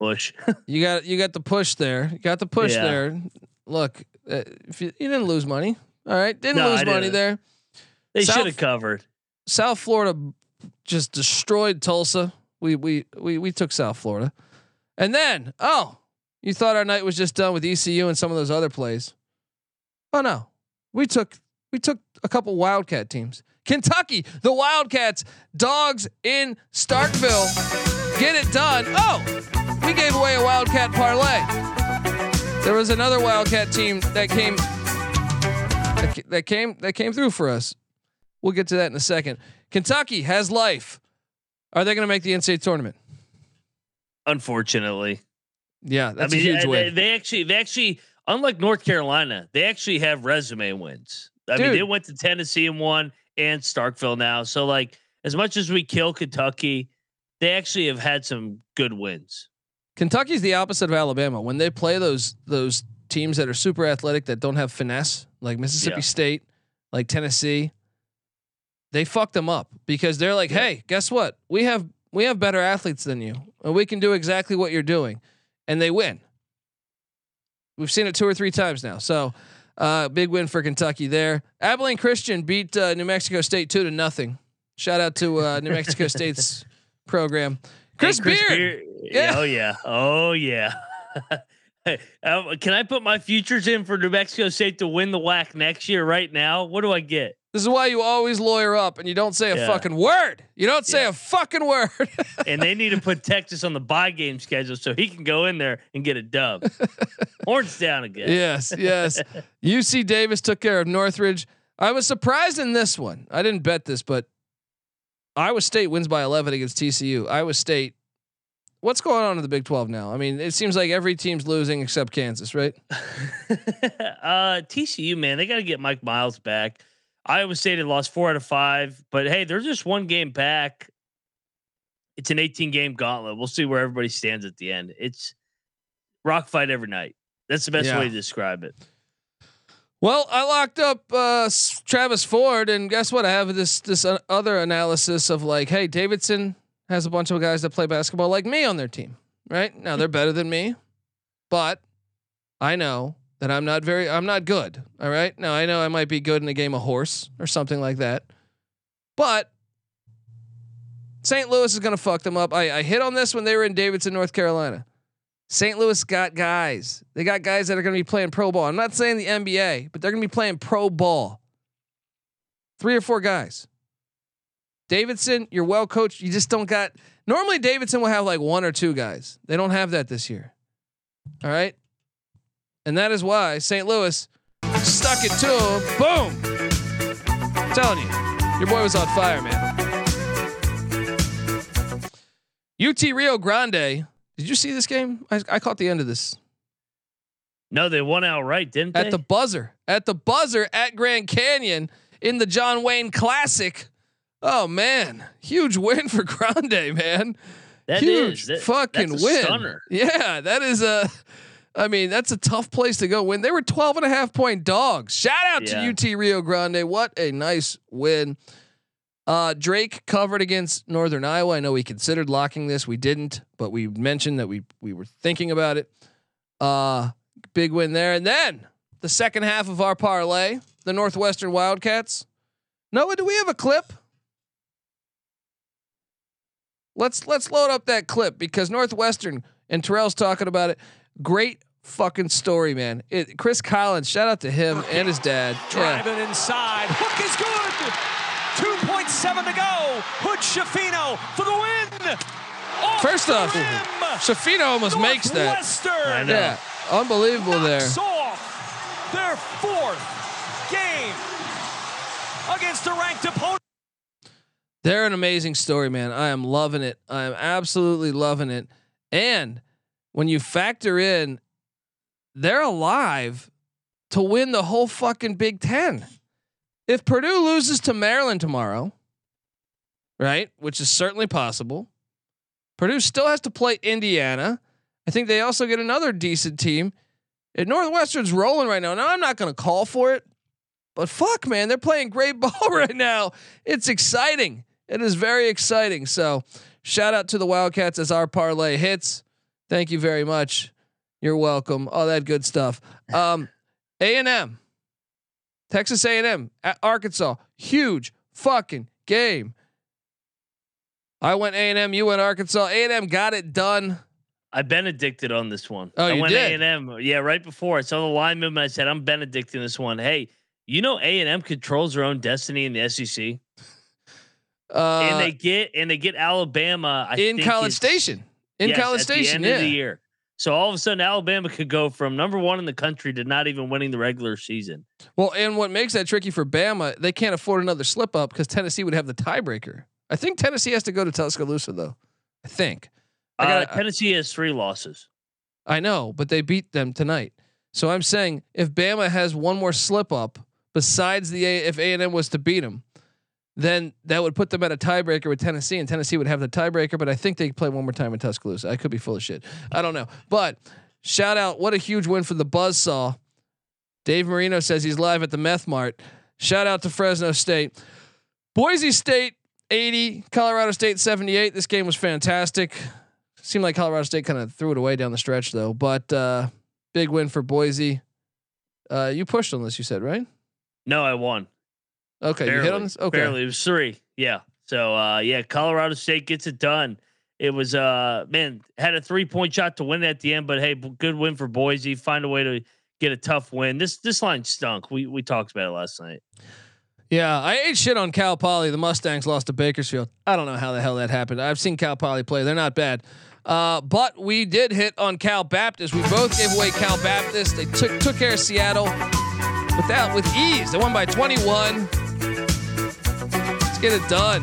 Speaker 8: Bush. [LAUGHS]
Speaker 1: You got you got the push there. You got the push
Speaker 8: Yeah.
Speaker 1: there. Look, uh, if you, you didn't lose money, all right, didn't
Speaker 8: No,
Speaker 1: lose money
Speaker 8: didn't.
Speaker 1: there.
Speaker 8: They should have covered.
Speaker 1: South Florida just destroyed Tulsa. We we we we took South Florida, and then oh, you thought our night was just done with ECU and some of those other plays. Oh no, we took we took a couple Wildcat teams. Kentucky, the Wildcats, dogs in Starkville, get it done. Oh, we gave away a Wildcat parlay. There was another Wildcat team that came that, that came that came through for us. We'll get to that in a second. Kentucky has life. Are they going to make the NCAA tournament?
Speaker 8: Unfortunately,
Speaker 1: Yeah, that's
Speaker 8: I mean,
Speaker 1: a huge
Speaker 8: they,
Speaker 1: win.
Speaker 8: they actually, they actually, unlike North Carolina, they actually have resume wins. I mean, they went to Tennessee and won, and Starkville now. So, like, as much as we kill Kentucky, they actually have had some good wins.
Speaker 1: Kentucky's the opposite of Alabama. When they play those those teams that are super athletic that don't have finesse, like Mississippi
Speaker 8: Yeah.
Speaker 1: State, like Tennessee, they fuck them up because they're like, "Hey, guess what? We have we have better athletes than you, and we can do exactly what you're doing," and they win. We've seen it two or three times now. So, uh, big win for Kentucky there. Abilene Christian beat uh, New Mexico State two to nothing. Shout out to uh, New Mexico State's [LAUGHS] program. Chris,
Speaker 8: Hey,
Speaker 1: Beard.
Speaker 8: Beard.
Speaker 1: Yeah.
Speaker 8: Oh yeah. Oh yeah. [LAUGHS] Hey, [LAUGHS] um, can I put my futures in for New Mexico State to win the WAC next year? Right now, what do I get?
Speaker 1: This is why you always lawyer up and you don't say a
Speaker 8: Yeah.
Speaker 1: fucking word. You don't say
Speaker 8: Yeah.
Speaker 1: a fucking word. [LAUGHS]
Speaker 8: and they need to put Texas on the bye game schedule so he can go in there and get a dub. Horns down again.
Speaker 1: yes, yes. [LAUGHS] UC Davis took care of Northridge. I was surprised in this one. I didn't bet this, but Iowa State wins by 11 against TCU. Iowa State. What's going on in the Big 12 now? I mean, it seems like every team's losing except Kansas, right? [LAUGHS]
Speaker 8: uh, TCU man, they got to get Mike Miles back. Iowa State had lost four out of five, but hey, they're just one game back. It's an 18 game gauntlet. We'll see where everybody stands at the end. It's rock fight every night. That's the best
Speaker 1: Yeah.
Speaker 8: way to describe it.
Speaker 1: Well, I locked up uh, Travis Ford, and guess what? I have this this uh, other analysis of like, hey, Davidson has a bunch of guys that play basketball like me on their team, right? Now they're better than me, but I know that I'm not very, I'm not good. All right. Now I know I might be good in a game of horse or something like that, but St. Louis is going to fuck them up. I, I hit on this when they were in Davidson, North Carolina. St. Louis got guys. They got guys that are going to be playing pro ball. I'm not saying the NBA, but they're going to be playing pro ball. Three or four guys. Davidson, you're well coached. You just don't got. Normally, Davidson will have like one or two guys. They don't have that this year. All right. And that is why St. Louis stuck it to him. Boom. I'm telling you, your boy was on fire, man. UT Rio Grande. Did you see this game? I, I caught the end of this.
Speaker 8: No, they won outright, didn't
Speaker 1: At
Speaker 8: they?
Speaker 1: At the buzzer. At the buzzer at Grand Canyon in the John Wayne Classic. Oh man, huge win for Grande, man.
Speaker 8: That
Speaker 1: huge
Speaker 8: is. That-
Speaker 1: fucking win.
Speaker 8: stunner.
Speaker 1: Yeah, that is a. I mean, that's a tough place to go win. They were 12 and a half point dogs. Shout out
Speaker 8: Yeah.
Speaker 1: to UT Rio Grande. What a nice win. Uh, Drake covered against Northern Iowa. I know we considered locking this. We didn't, but we mentioned that we we were thinking about it. Uh, big win there. And then the second half of our parlay, the Northwestern Wildcats. Noah, do we have a clip? Let's let's load up that clip because Northwestern and Terrell's talking about it. Great fucking story, man. It, Chris Collins, shout out to him and his dad. Yeah.
Speaker 12: Driving inside. Hook is good. 2.7 to go. Hood-Schifino for the win. Off
Speaker 1: First off,
Speaker 12: rim.
Speaker 1: Shafino almost makes that.
Speaker 12: Northwestern
Speaker 1: Yeah, unbelievable there.
Speaker 12: knocks off their fourth game against a ranked opponent.
Speaker 1: They're an amazing story, man. I am loving it. I am absolutely loving it. And when you factor in, they're alive to win the whole fucking Big Ten. If Purdue loses to Maryland tomorrow, right, which is certainly possible, Purdue still has to play Indiana. I think they also get another decent team. And Northwestern's rolling right now. Now I'm not going to call for it, but fuck, man, they're playing great [LAUGHS] ball right now. It's exciting. It is very exciting. So, shout out to the Wildcats as our parlay hits. Thank you very much. You're welcome. All that good stuff. Um, [LAUGHS] A and M, Texas A and M at Arkansas, huge fucking game. I went A and M. You went Arkansas. A and M got it done.
Speaker 8: I benedicted on this one.
Speaker 1: Oh,
Speaker 8: I
Speaker 1: you
Speaker 8: went
Speaker 1: did?
Speaker 8: A and M. Yeah, right before I saw the line movement. I said I'm benedicting this one. Hey, you know A and M controls their own destiny in the SEC,
Speaker 1: Uh,
Speaker 8: and they get and they get Alabama I
Speaker 1: in College Station. In
Speaker 8: yes,
Speaker 1: College
Speaker 8: at
Speaker 1: Station,
Speaker 8: the end
Speaker 1: yeah.
Speaker 8: of the year. So all of a sudden, Alabama could go from number one in the country to not even winning the regular season.
Speaker 1: Well, and what makes that tricky for Bama, they can't afford another slip up because Tennessee would have the tiebreaker. I think Tennessee has to go to Tuscaloosa though. I think. I
Speaker 8: Uh,
Speaker 1: got.
Speaker 8: Tennessee has three losses.
Speaker 1: I know, but they beat them tonight. So I'm saying if Bama has one more slip up besides the a, if A and M was to beat them, then that would put them at a tiebreaker with Tennessee, and Tennessee would have the tiebreaker. But I think they play one more time in Tuscaloosa. I could be full of shit. I don't know. But shout out! What a huge win for the Buzzsaw. Dave Marino says he's live at the Meth Mart. Shout out to Fresno State, Boise State 80, Colorado State 78. This game was fantastic. Seemed like Colorado State kind of threw it away down the stretch though, but uh, big win for Boise. Uh, you pushed on this, you said, right?
Speaker 8: No, I won.
Speaker 1: Okay, you hit on this. Okay,
Speaker 8: Barely. It was three. Yeah. So uh yeah, Colorado State gets it done. It was uh man, had a three point shot to win at the end, but hey, good win for Boise. Find a way to get a tough win. This this line stunk. We we talked about it last night.
Speaker 1: Yeah, I ate shit on Cal Poly. The Mustangs lost to Bakersfield. I don't know how the hell that happened. I've seen Cal Poly play. They're not bad. Uh, but we did hit on Cal Baptist. We both gave away Cal Baptist. They took took care of Seattle without with ease. They won by 21. Get it done.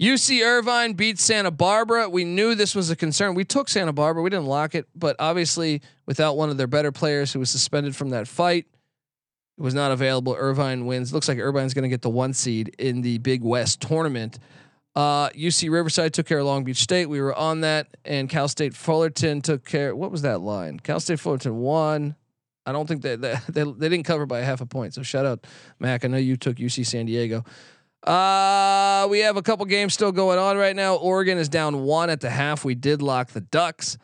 Speaker 1: UC Irvine beats Santa Barbara. We knew this was a concern. We took Santa Barbara. We didn't lock it, but obviously without one of their better players who was suspended from that fight, it was not available. Irvine wins. Looks like Irvine's going to get the one seed in the Big West tournament. Uh, UC Riverside took care of Long Beach State. We were on that, and Cal State Fullerton took care. What was that line? Cal State Fullerton won. I don't think that they, [LAUGHS] they, they didn't cover by half a point. So shout out Mac. I know you took UC San Diego. Uh, we have a couple games still going on right now. Oregon is down one at the half. We did lock the Ducks,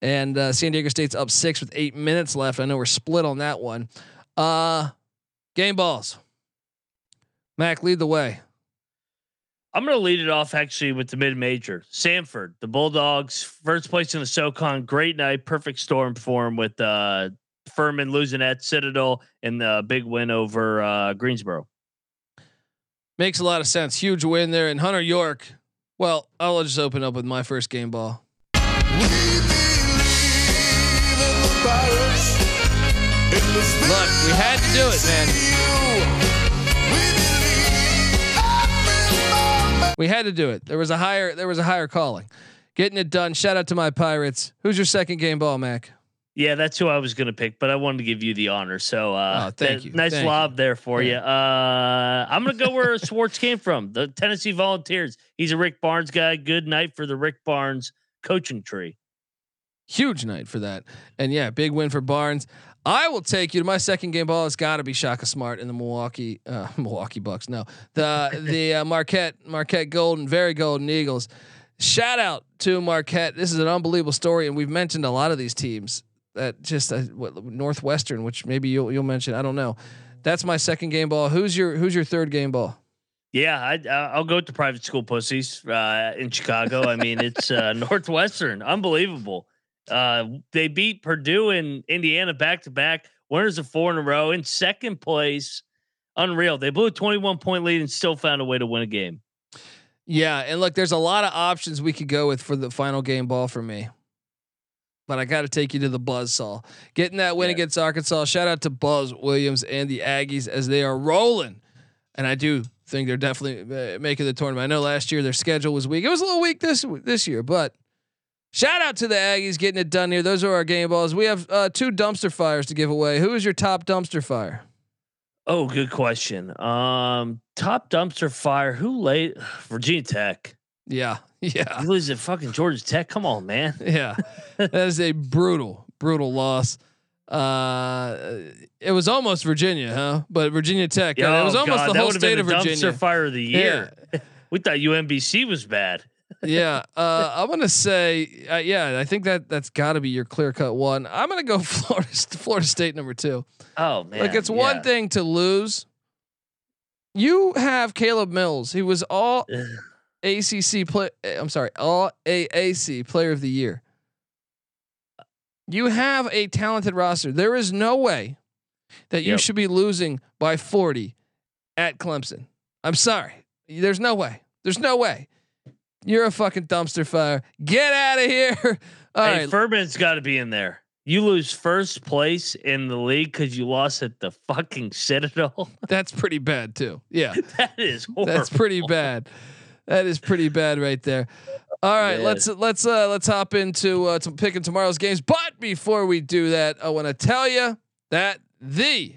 Speaker 1: and uh, San Diego State's up six with eight minutes left. I know we're split on that one. Uh, game balls. Mac, lead the way.
Speaker 8: I'm going to lead it off actually with the mid major. Samford, the Bulldogs, first place in the SoCon. Great night, perfect storm for him with uh, Furman losing at Citadel and the big win over uh, Greensboro.
Speaker 1: Makes a lot of sense. Huge win there. And Hunter York, well, I'll just open up with my first game ball. Look, we had to do it, man. We had to do it. There was a higher there was a higher calling. Getting it done. Shout out to my Pirates. Who's your second game ball, Mac?
Speaker 8: Yeah, that's who I was going to pick, but I wanted to give you the honor. So, uh,
Speaker 1: oh, thank you.
Speaker 8: Nice
Speaker 1: thank
Speaker 8: lob
Speaker 1: you.
Speaker 8: there for yeah. you. Uh, I'm going to go where [LAUGHS] Schwartz came from, the Tennessee Volunteers. He's a Rick Barnes guy. Good night for the Rick Barnes coaching tree.
Speaker 1: Huge night for that, and yeah, big win for Barnes. I will take you to my second game ball. It's got to be Shaka Smart in the Milwaukee uh, [LAUGHS] Milwaukee Bucks. No, the the uh, Marquette Marquette Golden, very Golden Eagles. Shout out to Marquette. This is an unbelievable story, and we've mentioned a lot of these teams that just uh, what, Northwestern, which maybe you'll you'll mention. I don't know. That's my second game ball. Who's your Who's your third game ball?
Speaker 8: Yeah, I, I'll go to private school pussies uh, in Chicago. I mean, it's uh, [LAUGHS] Northwestern, unbelievable. Uh, they beat Purdue and Indiana back to back, winners of four in a row in second place. Unreal. They blew a 21 point lead and still found a way to win a game.
Speaker 1: Yeah, and look, there's a lot of options we could go with for the final game ball for me. But I got to take you to the buzz saw. Getting that win yeah. against Arkansas. Shout out to Buzz Williams and the Aggies as they are rolling. And I do think they're definitely uh, making the tournament. I know last year their schedule was weak. It was a little weak this this year, but shout out to the Aggies getting it done here. Those are our game balls. We have uh, two dumpster fires to give away. Who is your top dumpster fire?
Speaker 8: Oh, good question. Um, top dumpster fire. Who laid [SIGHS] Virginia Tech?
Speaker 1: Yeah, yeah.
Speaker 8: You lose at fucking Georgia Tech. Come on, man. [LAUGHS]
Speaker 1: yeah, that is a brutal, brutal loss. Uh, it was almost Virginia, huh? But Virginia Tech.
Speaker 8: Oh,
Speaker 1: it was almost
Speaker 8: God,
Speaker 1: the whole state of Virginia.
Speaker 8: Dumpster fire of the year. Yeah. [LAUGHS] we thought UMBC was bad. [LAUGHS]
Speaker 1: yeah, uh, I'm gonna say, uh, yeah, I think that that's got to be your clear cut one. I'm gonna go Florida, Florida State number two.
Speaker 8: Oh man,
Speaker 1: like it's one
Speaker 8: yeah.
Speaker 1: thing to lose. You have Caleb Mills. He was all [SIGHS] ACC play. Eh, I'm sorry, all AAC Player of the Year. You have a talented roster. There is no way that you
Speaker 8: Yep.
Speaker 1: should be losing by 40 at Clemson. I'm sorry. There's no way. There's no way. You're a fucking dumpster fire. Get out of here. [LAUGHS] All
Speaker 8: hey,
Speaker 1: right.
Speaker 8: Furman's got to be in there. You lose first place in the league because you lost at the fucking Citadel. [LAUGHS]
Speaker 1: That's pretty bad too. Yeah. [LAUGHS]
Speaker 8: that is horrible.
Speaker 1: That's pretty bad. That is pretty bad right there. All right,
Speaker 8: Man.
Speaker 1: let's let's uh let's hop into uh to picking tomorrow's games. But before we do that, I want to tell you that the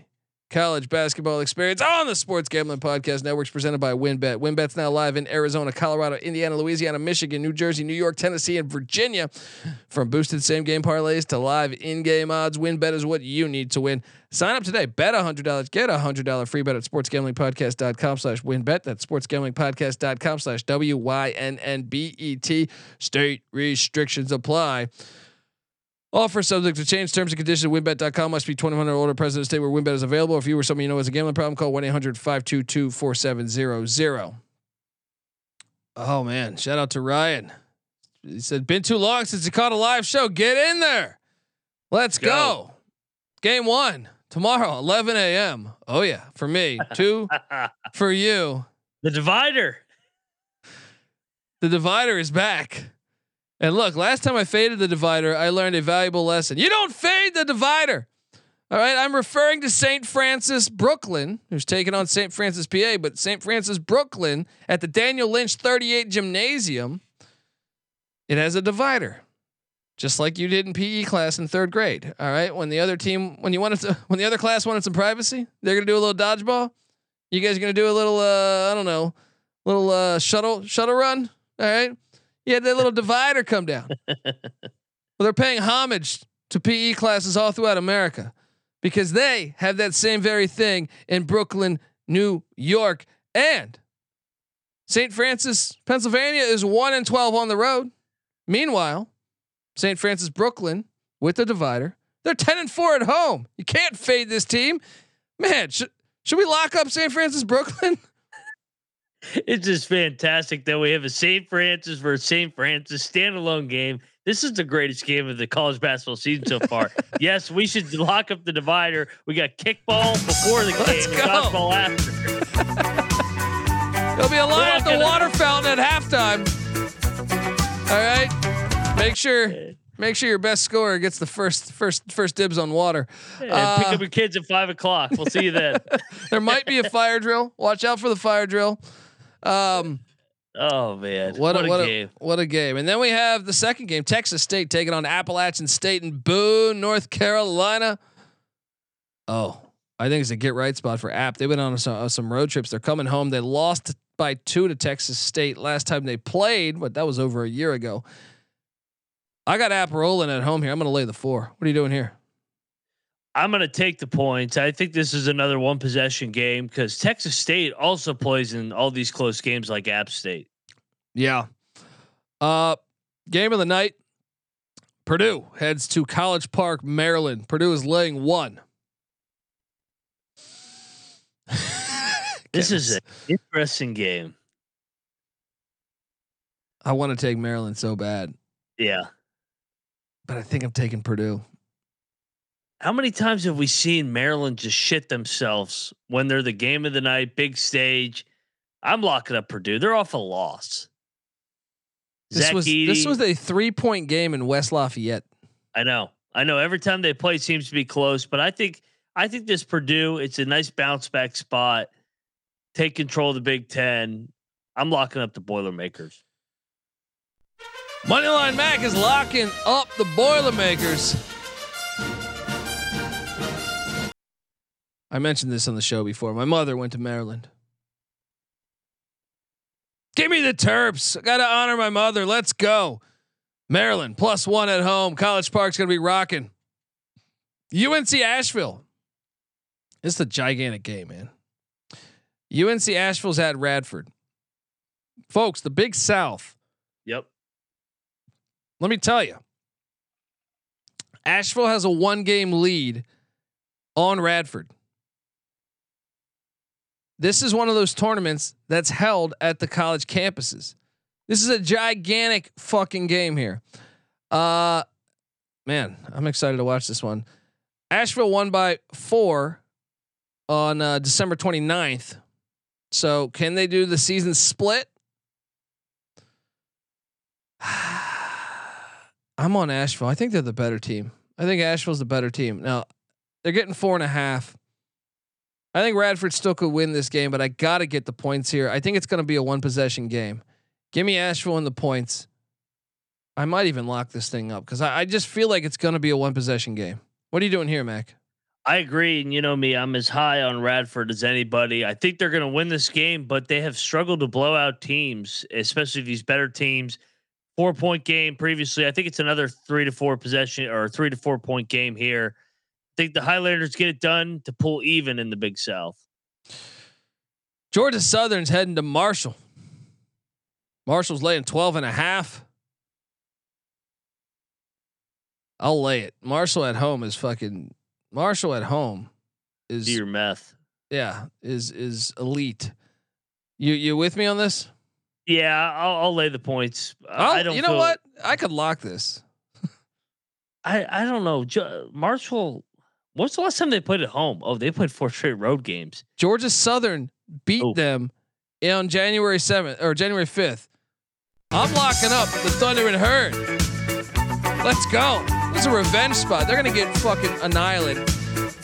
Speaker 1: college basketball experience on the Sports Gambling Podcast Network is presented by WynnBET. WynnBET's now live in Arizona, Colorado, Indiana, Louisiana, Michigan, New Jersey, New York, Tennessee, and Virginia. From boosted same game parlays to live in-game odds, WynnBET is what you need to win. Sign up today. Bet $100. Get a $100 free bet at sportsgamblingpodcast.com slash wynnbet. That's sportsgamblingpodcast.com slash W-Y-N-N-B-E-T. State restrictions apply. Offer subject to change. Terms and conditions at wynnbet.com must be 21 or older. President state where wynnbet is available. If you or someone you know has a gambling problem, call 1-800-522-4700. Oh man, shout out to Ryan. He said, been too long since he caught a live show. Get in there. Let's go.
Speaker 8: Go.
Speaker 1: Game one tomorrow, 11 a.m. Oh yeah, for me. Two [LAUGHS] for you.
Speaker 8: the divider.
Speaker 1: The divider is back. And look, last time I faded the divider, I learned a valuable lesson. You don't fade the divider. All right, I'm referring to St. Francis Brooklyn, who's taking on St. Francis PA, but St. Francis Brooklyn at the Daniel Lynch 38 Gymnasium, it has a divider. Just like you did in PE class in third grade. All right. When the other team, when you wanted to, when the other class wanted some privacy, they're gonna do a little dodgeball. You guys are gonna do a little, uh, I don't know, little uh, shuttle shuttle run. All right. You had that little [LAUGHS] divider come down. Well, they're paying homage to PE classes all throughout America because they have that same very thing in Brooklyn, New York, and St. Francis, Pennsylvania is one and twelve on the road. Meanwhile, St. Francis, Brooklyn, with the divider, they're ten and four at home. You can't fade this team, man. Should should we lock up St. Francis, Brooklyn? [LAUGHS]
Speaker 8: it's just fantastic that we have a St. Francis versus St. Francis standalone game. This is the greatest game of the college basketball season so far. [LAUGHS] yes, we should lock up the divider. We got kickball before the
Speaker 1: Let's
Speaker 8: game,
Speaker 1: go.
Speaker 8: dodgeball after.
Speaker 1: There'll be a line at the water fountain at halftime. All right. Make sure make sure your best scorer gets the first first first dibs on water.
Speaker 8: And
Speaker 1: Uh,
Speaker 8: pick up your kids at five o'clock. We'll see you then. [LAUGHS]
Speaker 1: there might be a fire drill. Watch out for the fire drill. Um,
Speaker 8: oh man,
Speaker 1: what, a, what,
Speaker 8: game!
Speaker 1: A, what a game! And then we have the second game: Texas State taking on Appalachian State in Boone, North Carolina. Oh, I think it's a get right spot for App. They've been on some, uh, some road trips. They're coming home. They lost by two to Texas State last time they played, but that was over a year ago. I got App rolling at home here. I'm going to lay the four. What are you doing here?
Speaker 8: I'm going to take the points. I think this is another one possession game because Texas State also plays in all these close games like App State.
Speaker 1: Yeah. Uh, game of the night. Purdue heads to College Park, Maryland. Purdue is laying one.
Speaker 8: This is an [LAUGHS] interesting game.
Speaker 1: I want to take Maryland so bad,
Speaker 8: Yeah.
Speaker 1: But I think I'm taking Purdue.
Speaker 8: How many times have we seen Maryland just shit themselves when they're the game of the night, big stage? I'm locking up Purdue. They're off a loss.
Speaker 1: This
Speaker 8: Zach
Speaker 1: was this was a three point game in West Lafayette.
Speaker 8: I know. I know every time they play seems to be close, but I think I think this Purdue, it's a nice bounce back spot. Take control of the Big 10. I'm locking up the Boilermakers.
Speaker 1: Moneyline Mac is locking up the Boilermakers. I mentioned this on the show before. My mother went to Maryland. Give me the Terps. I got to honor my mother. Let's go. Maryland plus one at home. College Park's going to be rocking. UNC Asheville. This is a gigantic game, man. UNC Asheville's at Radford. Folks, the Big South. Let me tell you. Asheville has a one game lead on Radford. This is one of those tournaments that's held at the college campuses. This is a gigantic fucking game here. Uh man, I'm excited to watch this one. Asheville won by 4 on uh, December 29th. So, can they do the season split? [SIGHS] I'm on Asheville. I think they're the better team. I think Asheville's the better team. Now, they're getting four and a half. I think Radford still could win this game, but I got to get the points here. I think it's going to be a one possession game. Give me Asheville and the points. I might even lock this thing up because I, I just feel like it's going to be a one possession game. What are you doing here, Mac?
Speaker 8: I agree. And you know me, I'm as high on Radford as anybody. I think they're going to win this game, but they have struggled to blow out teams, especially these better teams. Four point game previously. I think it's another three to four possession or three to four point game here. I think the Highlanders get it done to pull even in the Big South.
Speaker 1: Georgia Southern's heading to Marshall. Marshall's laying 12 and a half. I'll lay it. Marshall at home is fucking Marshall at home is
Speaker 8: Do your meth.
Speaker 1: yeah, is is elite. You you with me on this?
Speaker 8: Yeah, I'll, I'll lay the points.
Speaker 1: I'll- oh,
Speaker 8: I don't.
Speaker 1: you know
Speaker 8: feel-
Speaker 1: what? I could lock this.
Speaker 8: I I don't know. Jo- Marshall. What's the last time they played at home? Oh, they played four straight road games.
Speaker 1: Georgia Southern beat
Speaker 8: Oh.
Speaker 1: them on January 7th or January 5th. I'm locking up the Thundering Herd. Let's go. This is a revenge spot. They're gonna get fucking annihilated.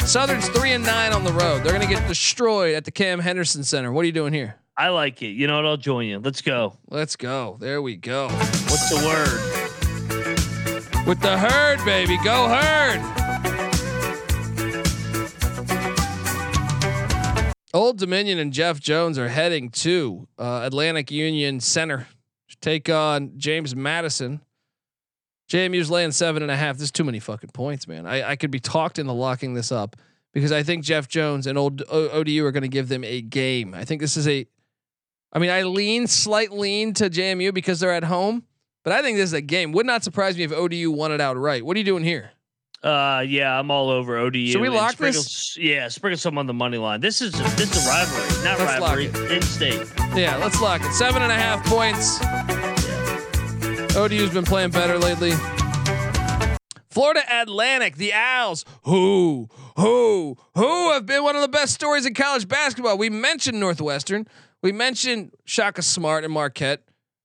Speaker 1: Southern's three and nine on the road. They're gonna get destroyed at the Cam Henderson Center. What are you doing here?
Speaker 8: I like it. You know what? I'll join you. Let's go.
Speaker 1: Let's go. There we go.
Speaker 8: What's the word?
Speaker 1: With the herd, baby. Go herd. Old Dominion and Jeff Jones are heading to uh, Atlantic Union Center to take on James Madison. JMU's laying seven and a half. This is too many fucking points, man. I, I could be talked into locking this up because I think Jeff Jones and old o- ODU are going to give them a game. I think this is a. I mean, I lean slight lean to JMU because they're at home, but I think this is a game. Would not surprise me if ODU won it outright. What are you doing here?
Speaker 8: Uh, yeah, I'm all over ODU.
Speaker 1: Should we lock
Speaker 8: sprinkle,
Speaker 1: this?
Speaker 8: Yeah, sprinkle some on the money line. This is this is a rivalry, not
Speaker 1: Let's
Speaker 8: rivalry. In state.
Speaker 1: Yeah, let's lock it. Seven and a half points. ODU's been playing better lately. Florida Atlantic, the Owls, who, who, who have been one of the best stories in college basketball. We mentioned Northwestern, we mentioned Shaka Smart and Marquette,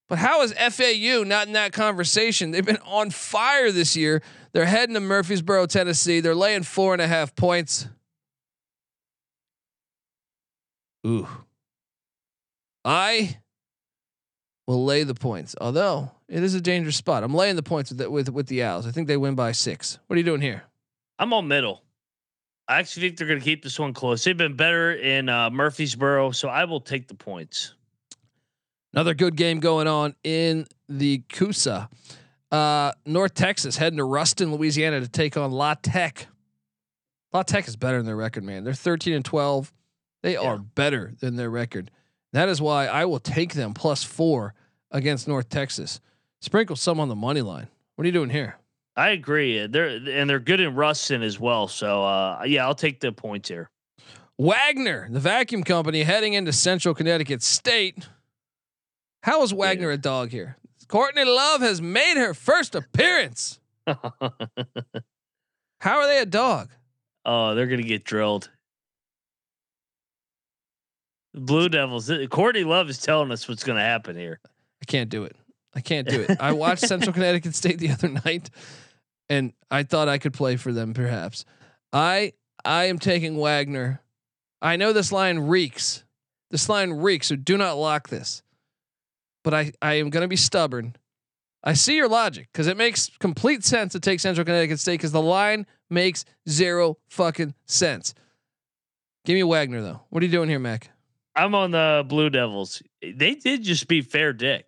Speaker 1: but how is FAU not in that conversation? They've been on fire this year. They're heading to Murfreesboro, Tennessee. They're laying four and a half points. Ooh. I will lay the points, although it is a dangerous spot. I'm laying the points with the, with with the Owls. I think they win by six. What are you doing here?
Speaker 8: I'm on middle. I actually think they're going to keep this one close. They've been better in uh, Murfreesboro, so I will take the points.
Speaker 1: Another good game going on in the Coosa. Uh, North Texas heading to Ruston, Louisiana to take on La Tech. La Tech is better than their record, man. They're 13 and 12. They
Speaker 8: Yeah.
Speaker 1: are better than their record. That is why I will take them plus four against North Texas. Sprinkle some on the money line. What are you doing here?
Speaker 8: I agree. They're and they're good in Ruston as well. So uh, yeah, I'll take the points here.
Speaker 1: Wagner, the vacuum company, heading into Central Connecticut State. How is Wagner a dog here? Courtney Love has made her first appearance. [LAUGHS] How are they a dog?
Speaker 8: Oh, they're gonna get drilled. Blue Devils. Courtney Love is telling us what's gonna happen here.
Speaker 1: I can't do it. I can't do it. [LAUGHS] I watched Central Connecticut State the other night, and I thought I could play for them. Perhaps I I am taking Wagner. I know this line reeks. This line reeks. So do not lock this. But I I am going to be stubborn. I see your logic because it makes complete sense to take Central Connecticut State because the line makes zero fucking sense. Give me Wagner though. What are you doing here, Mac?
Speaker 8: I'm on the Blue Devils. They did just beat Fair Dick.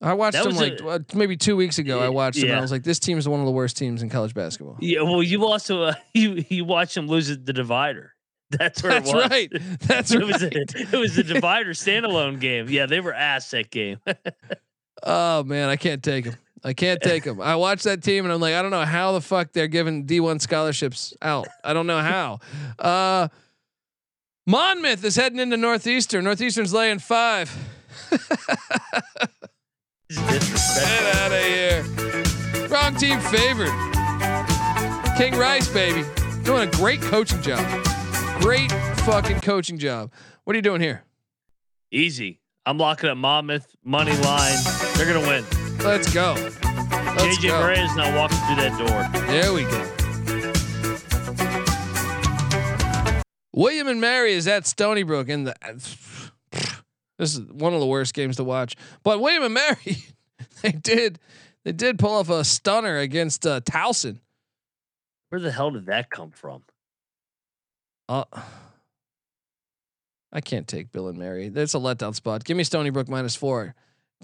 Speaker 1: I watched
Speaker 8: That
Speaker 1: them like
Speaker 8: a-
Speaker 1: uh, maybe two weeks ago. I watched them. And I was like, this team is one of the worst teams in college basketball.
Speaker 8: Yeah, well, you also uh, [LAUGHS] you you watch them lose the divider. [LAUGHS] That's where [LAUGHS]
Speaker 1: That's
Speaker 8: it was.
Speaker 1: right. That's
Speaker 8: it was
Speaker 1: right.
Speaker 8: a, it was the divider standalone game. Yeah, they were ass that game.
Speaker 1: Oh man, I can't take them. I can't take them. I watched that team and I'm like, I don't know how the fuck they're giving D1 scholarships out. I don't know how. Uh, Monmouth is heading into Northeastern. Northeastern's laying five. Get out of here. Wrong team favored. King Rice, baby. Doing a great coaching job. Great fucking coaching job. What are you doing here?
Speaker 8: Easy. I'm locking up Monmouth money line. They're gonna win.
Speaker 1: Let's go. Let's
Speaker 8: JJ
Speaker 1: go.
Speaker 8: Barea is not walking through that door.
Speaker 1: There we go. William and Mary is at Stony Brook in the. This is one of the worst games to watch. But William and Mary, [LAUGHS] they did, they did pull off a stunner against uh, Towson.
Speaker 8: Where the hell did that come from?
Speaker 1: Uh, I can't take Bill and Mary. That's a letdown spot. Give me Stony Brook minus four.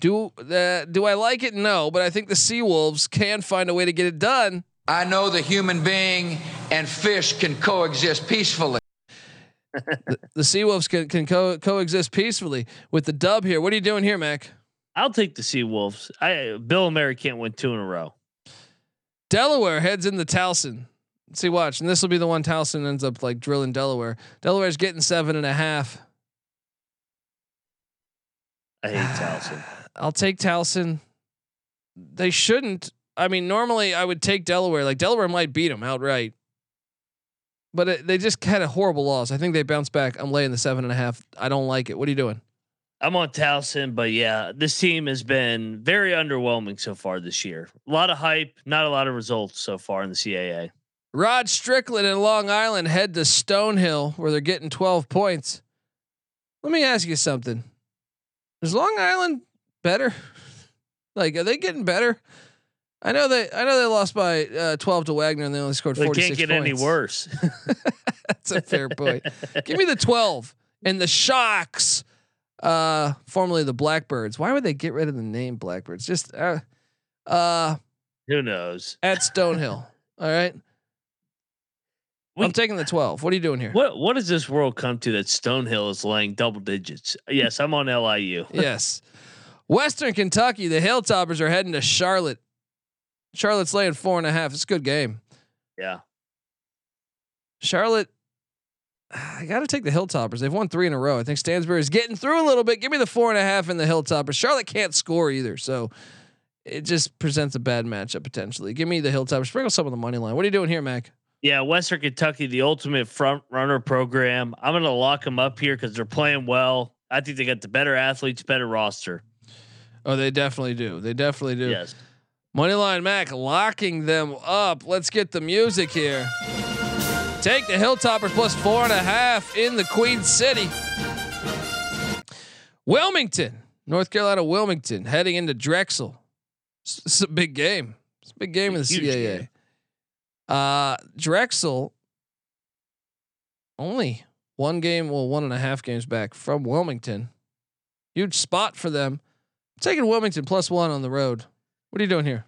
Speaker 1: Do uh, do I like it? No, but I think the Sea Wolves can find a way to get it done.
Speaker 13: I know the human being and fish can coexist peacefully.
Speaker 1: The Seawolves can can co- coexist peacefully with the dub here. What are you doing here, Mac?
Speaker 8: I'll take the Seawolves. I Bill and Mary can't win two in a row.
Speaker 1: Delaware heads into Towson. See, watch, and this will be the one Towson ends up like drilling Delaware. Delaware's getting seven and a half.
Speaker 8: I hate Towson. [SIGHS]
Speaker 1: I'll take Towson. They shouldn't. I mean, normally I would take Delaware. Like Delaware might beat them outright, but it, they just had a horrible loss. I think they bounced back. I'm laying the seven and a half. I don't like it. What are you doing?
Speaker 8: I'm on Towson, but yeah, this team has been very underwhelming so far this year. A lot of hype, not a lot of results so far in the CAA.
Speaker 1: Rod Strickland and Long Island head to Stonehill where they're getting 12 points. Let me ask you something. Is Long Island better? [LAUGHS] Like, are they getting better? I know they I know they lost by uh, 12 to Wagner and they only scored
Speaker 8: They
Speaker 1: 46
Speaker 8: can't get any worse. [LAUGHS]
Speaker 1: That's a fair point. Give me the 12 and the Sharks, uh, formerly the Blackbirds. Why would they get rid of the name Blackbirds? Just uh, uh,
Speaker 8: Who knows?
Speaker 1: at Stonehill. All right. I'm taking the 12. What are you doing here?
Speaker 8: What what does this world come to that Stonehill is laying double digits? Yes, I'm on LIU. [LAUGHS]
Speaker 1: yes. Western Kentucky, the Hilltoppers are heading to Charlotte. Charlotte's laying four and a half. It's a good game.
Speaker 8: Yeah.
Speaker 1: Charlotte, I got to take the Hilltoppers. They've won three in a row. I think Stansbury's getting through a little bit. Give me the four and a half in the Hilltoppers. Charlotte can't score either, so it just presents a bad matchup potentially. Give me the Hilltoppers. Sprinkle some of the money line. What are you doing here, Mac?
Speaker 8: Yeah, Western Kentucky, the ultimate front runner program. I'm going to lock them up here because they're playing well. I think they got the better athletes, better roster.
Speaker 1: Oh, they definitely do. They definitely do.
Speaker 8: Yes.
Speaker 1: Moneyline Mac locking them up. Let's get the music here. Take the Hilltoppers plus four and a half in the Queen City. Wilmington, North Carolina, Wilmington, heading into Drexel. It's, it's a big game. It's a big game in the CAA.
Speaker 8: game.
Speaker 1: Uh, Drexel only one game, well, one and a half games back from Wilmington. Huge spot for them. taking Wilmington plus one on the road. What are you doing here?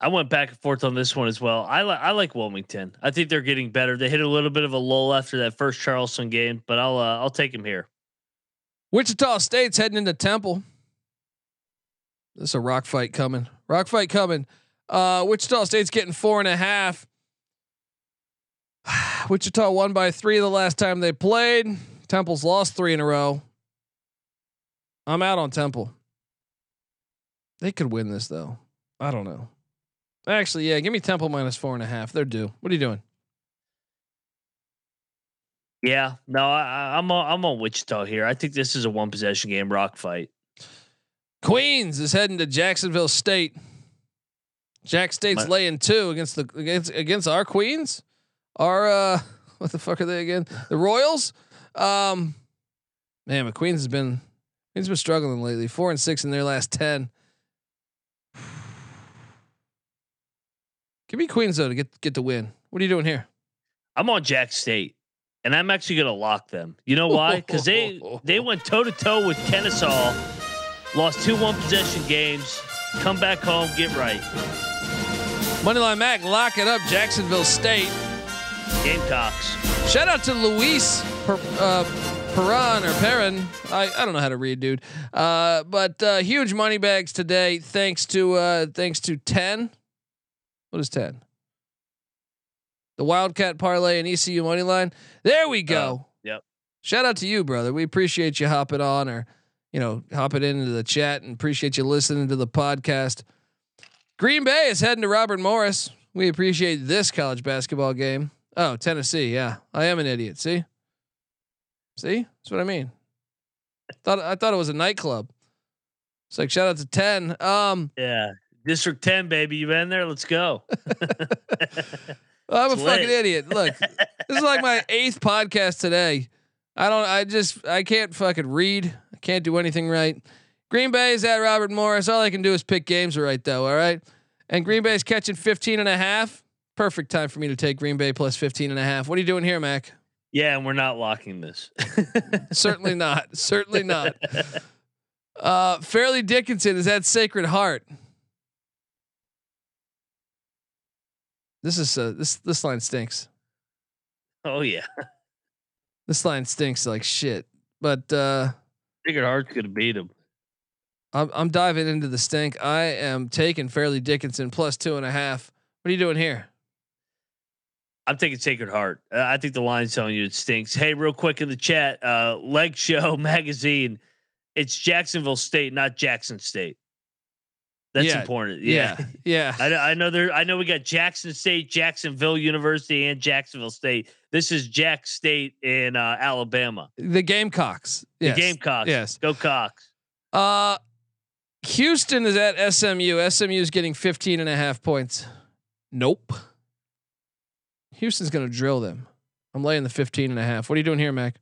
Speaker 8: I went back and forth on this one as well. I like I like Wilmington. I think they're getting better. They hit a little bit of a lull after that first Charleston game, but I'll uh, I'll take him here.
Speaker 1: Wichita State's heading into Temple. There's a rock fight coming. Rock fight coming. Uh, Wichita State's getting four and a half. [SIGHS] Wichita won by three the last time they played. Temple's lost three in a row. I'm out on Temple. They could win this though. I don't know. Actually, yeah, give me Temple minus four and a half. They're due. What are you doing?
Speaker 8: Yeah, no, I, I'm on, I'm on Wichita here. I think this is a one possession game, rock fight.
Speaker 1: Queens is heading to Jacksonville State. Jack State's
Speaker 8: My-
Speaker 1: laying two against the against against our Queens. Our uh [LAUGHS] what the fuck are they again? The Royals? Um man, but Queens has been Queens has been struggling lately. Four and six in their last ten. Give me Queens though to get get the win. What are you doing here?
Speaker 8: I'm on Jack State, and I'm actually going to lock them. You know why? Because they [LAUGHS] they went toe to toe with Kennesaw, lost two one possession games, come back home, get right.
Speaker 1: Moneyline Mac, lock it up, Jacksonville State.
Speaker 8: Gamecocks.
Speaker 1: Shout out to Luis per, uh, Perron or Perrin. I, I don't know how to read, dude. Uh, but uh, huge money bags today, thanks to uh, thanks to ten. What is ten? The Wildcat parlay and ECU money line. There we go.
Speaker 8: Yep.
Speaker 1: Shout out to you, brother. We appreciate you hopping on or you know hopping into the chat and appreciate you listening to the podcast. Green Bay is heading to Robert Morris. We appreciate this college basketball game. Oh, Tennessee. Yeah, I am an idiot. See, see, that's what I mean. Thought I thought it was a nightclub. It's like shout out to ten. Um,
Speaker 8: Yeah. District 10, baby. You been there? Let's go. [LAUGHS] [LAUGHS]
Speaker 1: I'm a
Speaker 8: It's
Speaker 1: fucking
Speaker 8: lit.
Speaker 1: idiot. Look, this is like my [LAUGHS] eighth podcast today. I don't. I just. I can't fucking read. I can't do anything right. Green Bay is at Robert Morris. All I can do is pick games right though. All right. And Green Bay's catching 15 and a half. Perfect time for me to take Green Bay plus 15 and a half. What are you doing here, Mac?
Speaker 8: yeah, and we're not locking this.
Speaker 1: Certainly not. Certainly not. Uh, Fairleigh Dickinson is at Sacred Heart. This is uh, this this line stinks.
Speaker 8: oh, yeah.
Speaker 1: This line stinks like shit. But uh,
Speaker 8: Sacred Heart's going to beat him.
Speaker 1: I'm I'm diving into the stink. I am taking Fairleigh Dickinson plus two and a half. What are you doing here?
Speaker 8: I'm taking Sacred Heart. Uh, I think the line's telling you it stinks. Hey, real quick in the chat, uh, Leg Show [LAUGHS] magazine. It's Jacksonville State, not Jackson State. That's
Speaker 1: Yeah,
Speaker 8: important.
Speaker 1: Yeah,
Speaker 8: Yeah. [LAUGHS]
Speaker 1: yeah.
Speaker 8: I, know- I know there. I know we got Jackson State, Jacksonville University, and Jacksonville State. This is Jack State in uh, Alabama.
Speaker 1: The Gamecocks. Yes.
Speaker 8: The Gamecocks.
Speaker 1: Yes.
Speaker 8: Go Cox.
Speaker 1: Uh, Houston is at SMU. SMU is getting 15 and a half points. Nope. Houston's going to drill them. I'm laying the 15 and a half. What are you doing here, Mac?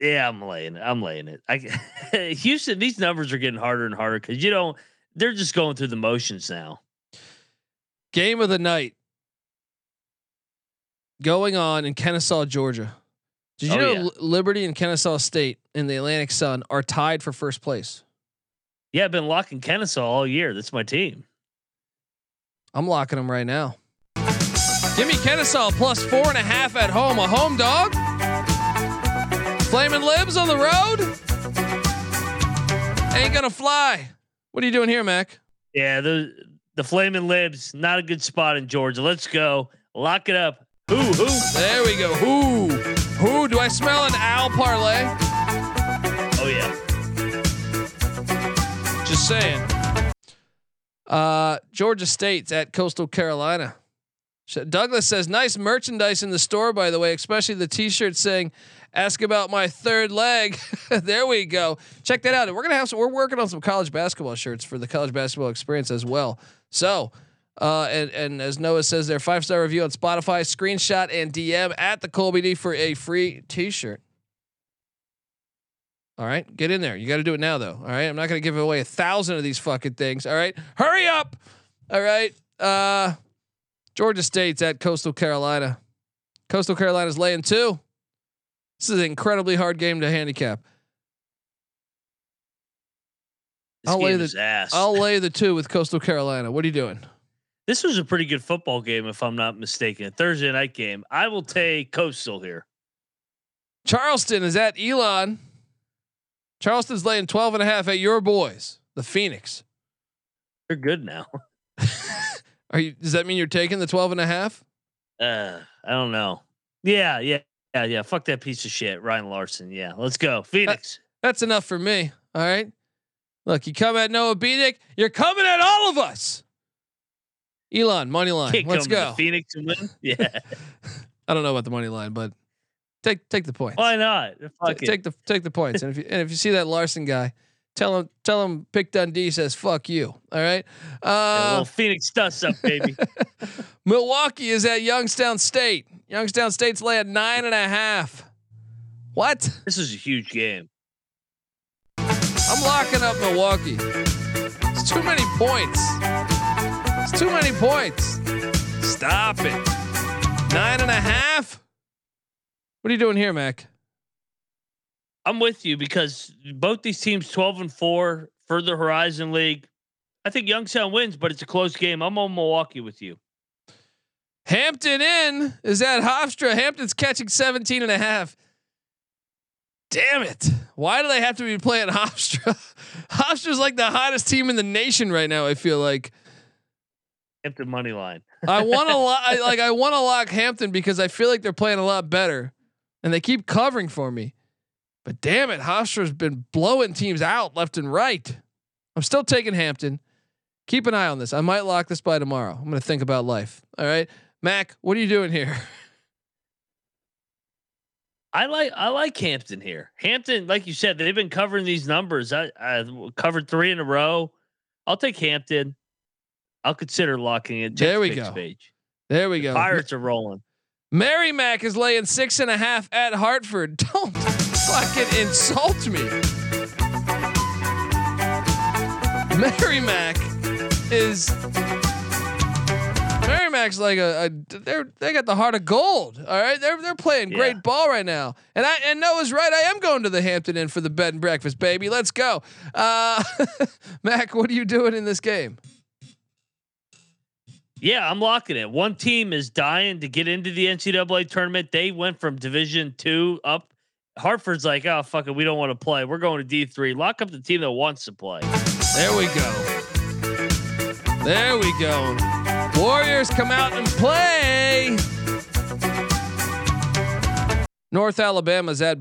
Speaker 8: Yeah, I'm laying it. I'm laying it. I [LAUGHS] Houston. These numbers are getting harder and harder because you don't. They're just going through the motions now.
Speaker 1: Game of the night going on in Kennesaw, Georgia. Did you
Speaker 8: Oh,
Speaker 1: know
Speaker 8: yeah.
Speaker 1: Liberty and Kennesaw State in the Atlantic Sun are tied for first place?
Speaker 8: Yeah, I've been locking Kennesaw all year. That's my team.
Speaker 1: I'm locking them right now. Give me Kennesaw plus four and a half at home. A home dog. Flaming Libs on the road. Ain't gonna fly. What are you doing here, Mac?
Speaker 8: Yeah, the the Flaming Libs, not a good spot in Georgia. Let's go. Lock it up. Who, who?
Speaker 1: There we go. Who? Who? Do I smell an owl parlay?
Speaker 8: Oh yeah.
Speaker 1: Just saying. Uh, Georgia State's at Coastal Carolina. Douglas says, nice merchandise in the store, by the way, especially the t-shirt saying, ask about my third leg. [LAUGHS] there we go. Check that out. And We're to have some, we're working on some college basketball shirts for the college basketball experience as well. So, uh, and, and as Noah says, their five star review on Spotify, screenshot and DM at the Colby D for a free t-shirt. All right, get in there. You got to do it now, though. All right, I'm not going to give away a thousand of these fucking things. All right, hurry up. All right, uh, Georgia State's at Coastal Carolina. Coastal Carolina's laying two. This is an incredibly hard game to handicap.
Speaker 8: This
Speaker 1: I'll lay the
Speaker 8: ass.
Speaker 1: I'll [LAUGHS] lay the two with Coastal Carolina. What are you doing?
Speaker 8: This was a pretty good football game, if I'm not mistaken. Thursday night game. I will take Coastal here.
Speaker 1: Charleston is at Elon. Charleston's laying 12 and a half at your boys, the Phoenix.
Speaker 8: They're good now. [LAUGHS] [LAUGHS]
Speaker 1: Are you does that mean you're taking the 12 and a half?
Speaker 8: Uh, I don't know. Yeah, yeah, yeah, yeah. Fuck that piece of shit, Ryan Larson. Yeah, let's go, Phoenix.
Speaker 1: That's enough for me. All right. Look, you come at Noah Beanick, you're coming at all of us. Elon, money line.
Speaker 8: Can't
Speaker 1: Let's go.
Speaker 8: Phoenix and win. [LAUGHS] Yeah,
Speaker 1: I don't know about the money line, but take take the points.
Speaker 8: why not? It.
Speaker 1: take the take the points. And if you and if you see that Larson guy, tell him tell him Pick Dundee says fuck you. All right. Uh,
Speaker 8: well, Phoenix dust up, baby. [LAUGHS]
Speaker 1: Milwaukee is at Youngstown State. Youngstown State's laying nine and a half. What?
Speaker 8: this is a huge game.
Speaker 1: I'm locking up Milwaukee. It's too many points. It's too many points. Stop it. Nine and a half. What are you doing here, Mac?
Speaker 8: I'm with you because both these teams, 12 and four, for the Horizon League. I think Youngstown wins, but it's a close game. I'm on Milwaukee with you.
Speaker 1: Hampton in is at Hofstra. Hampton's catching 17 and a half. Damn it. Why do they have to be playing [LAUGHS] Hofstra? Hofstra's like the hottest team in the nation right now, I feel like.
Speaker 8: Hampton money line.
Speaker 1: I want to [LAUGHS] I, like I want to lock Hampton because I feel like they're playing a lot better and they keep covering for me. But damn it, Hofstra's been blowing teams out left and right. I'm still taking Hampton. Keep an eye on this. I might lock this by tomorrow. I'm going to think about life. All right. Mac, what are you doing here? [LAUGHS]
Speaker 8: I like I like Hampton here. Hampton, like you said, they've been covering these numbers. I, I covered three in a row. I'll take Hampton. I'll consider locking it.
Speaker 1: There we go.
Speaker 8: Page.
Speaker 1: There we go.
Speaker 8: Pirates are rolling.
Speaker 1: Merrimack is laying six and a half at Hartford. [LAUGHS] Don't fucking insult me. Merrimack is Merrimack's like a, a they're they got the heart of gold. All right, they're they're playing great ball right now. And I and Noah's right. I am going to the Hampton Inn for the bed and breakfast, baby. Let's go. Uh, [LAUGHS] Mac, what are you doing in this game?
Speaker 8: Yeah, I'm locking it. One team is dying to get into the NCAA tournament. They went from Division Two up. Hartford's like, oh fuck it, we don't want to play. We're going to D three. Lock up the team that wants to play.
Speaker 1: There we go. There we go. Warriors come out and play. North Alabama's at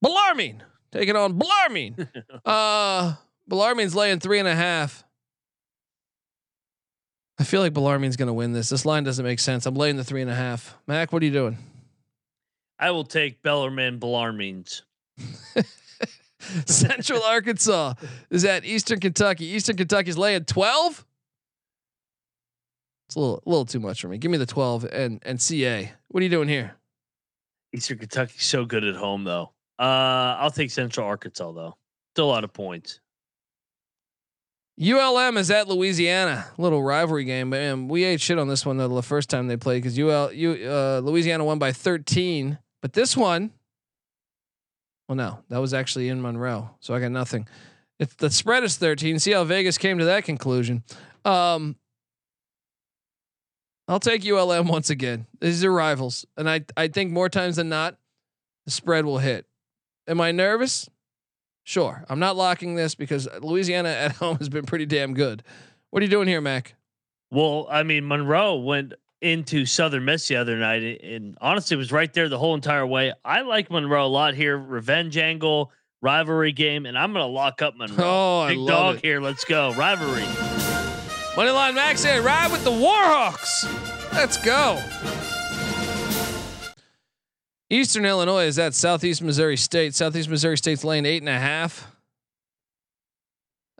Speaker 1: Bellarmine, taking on Bellarmine. [LAUGHS] uh, Bellarmine's laying three and a half. I feel like Bellarmine's going to win this. This line doesn't make sense. I'm laying the three and a half. Mac, what are you doing?
Speaker 8: I will take Bellarmine Bellarmines. [LAUGHS]
Speaker 1: Central Arkansas is at Eastern Kentucky. Eastern Kentucky's laying 12. It's a little, a little too much for me. Give me the 12 and and CA. What are you doing here?
Speaker 8: Eastern Kentucky's so good at home though. Uh, I'll take Central Arkansas though. Still a lot of points.
Speaker 1: ULM is at Louisiana. Little rivalry game, but man, we ate shit on this one though the first time they played because UL you uh, Louisiana won by 13, but this one, well, no, that was actually in Monroe, so I got nothing. It's the spread is 13. See how Vegas came to that conclusion. Um, I'll take ULM once again. These are rivals, and I I think more times than not, the spread will hit. Am I nervous? Sure, I'm not locking this because Louisiana at [LAUGHS] home has been pretty damn good. What are you doing here, Mac?
Speaker 8: Well, I mean, Monroe went into Southern Miss the other night, and honestly, was right there the whole entire way. I like Monroe a lot here. Revenge angle, rivalry game, and I'm going to lock up Monroe. [LAUGHS]
Speaker 1: Oh,
Speaker 8: Big dog
Speaker 1: it.
Speaker 8: here. Let's go rivalry.
Speaker 1: Moneyline Max saying ride with the Warhawks. Let's go. Eastern Illinois is at Southeast Missouri State. Southeast Missouri State's laying eight and a half.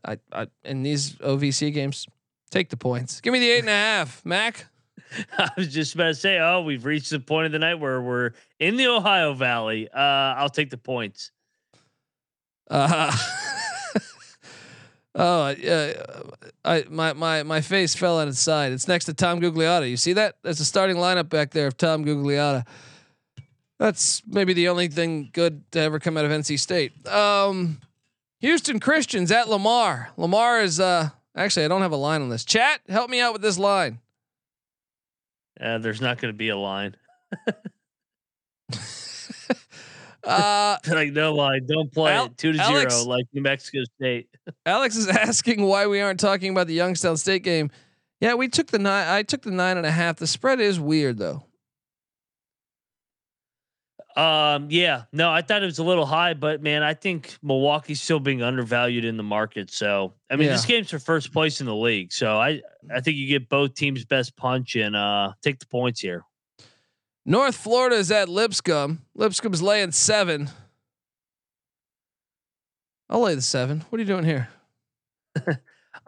Speaker 1: I, I in these OVC games, take the points. Give me the eight and a half, Mac. [LAUGHS]
Speaker 8: I was just about to say, oh, we've reached the point of the night where we're in the Ohio Valley. Uh, I'll take the points.
Speaker 1: Uh, [LAUGHS] oh, uh, I my my my face fell on its side. It's next to Tom Gugliotta. You see that? That's a starting lineup back there of Tom Gugliotta. That's maybe the only thing good to ever come out of NC State. Um, Houston Christians at Lamar. Lamar is uh actually I don't have a line on this. Chat, help me out with this line.
Speaker 8: Uh, there's not going to be a line. [LAUGHS]
Speaker 1: Uh, [LAUGHS]
Speaker 8: like no line. Don't play
Speaker 1: Al-
Speaker 8: it two to
Speaker 1: Alex-
Speaker 8: zero like New Mexico State. [LAUGHS]
Speaker 1: Alex is asking why we aren't talking about the Youngstown State game. Yeah, we took the nine. I took the nine and a half. The spread is weird though.
Speaker 8: Um, yeah, no, I thought it was a little high, but man, I think Milwaukee's still being undervalued in the market. So, I mean, this game's for first place in the league. So, I I think you get both teams' best punch and uh take the points here.
Speaker 1: North Florida is at Lipscomb. Lipscomb's laying seven. I'll lay the seven. What are you doing here? [LAUGHS]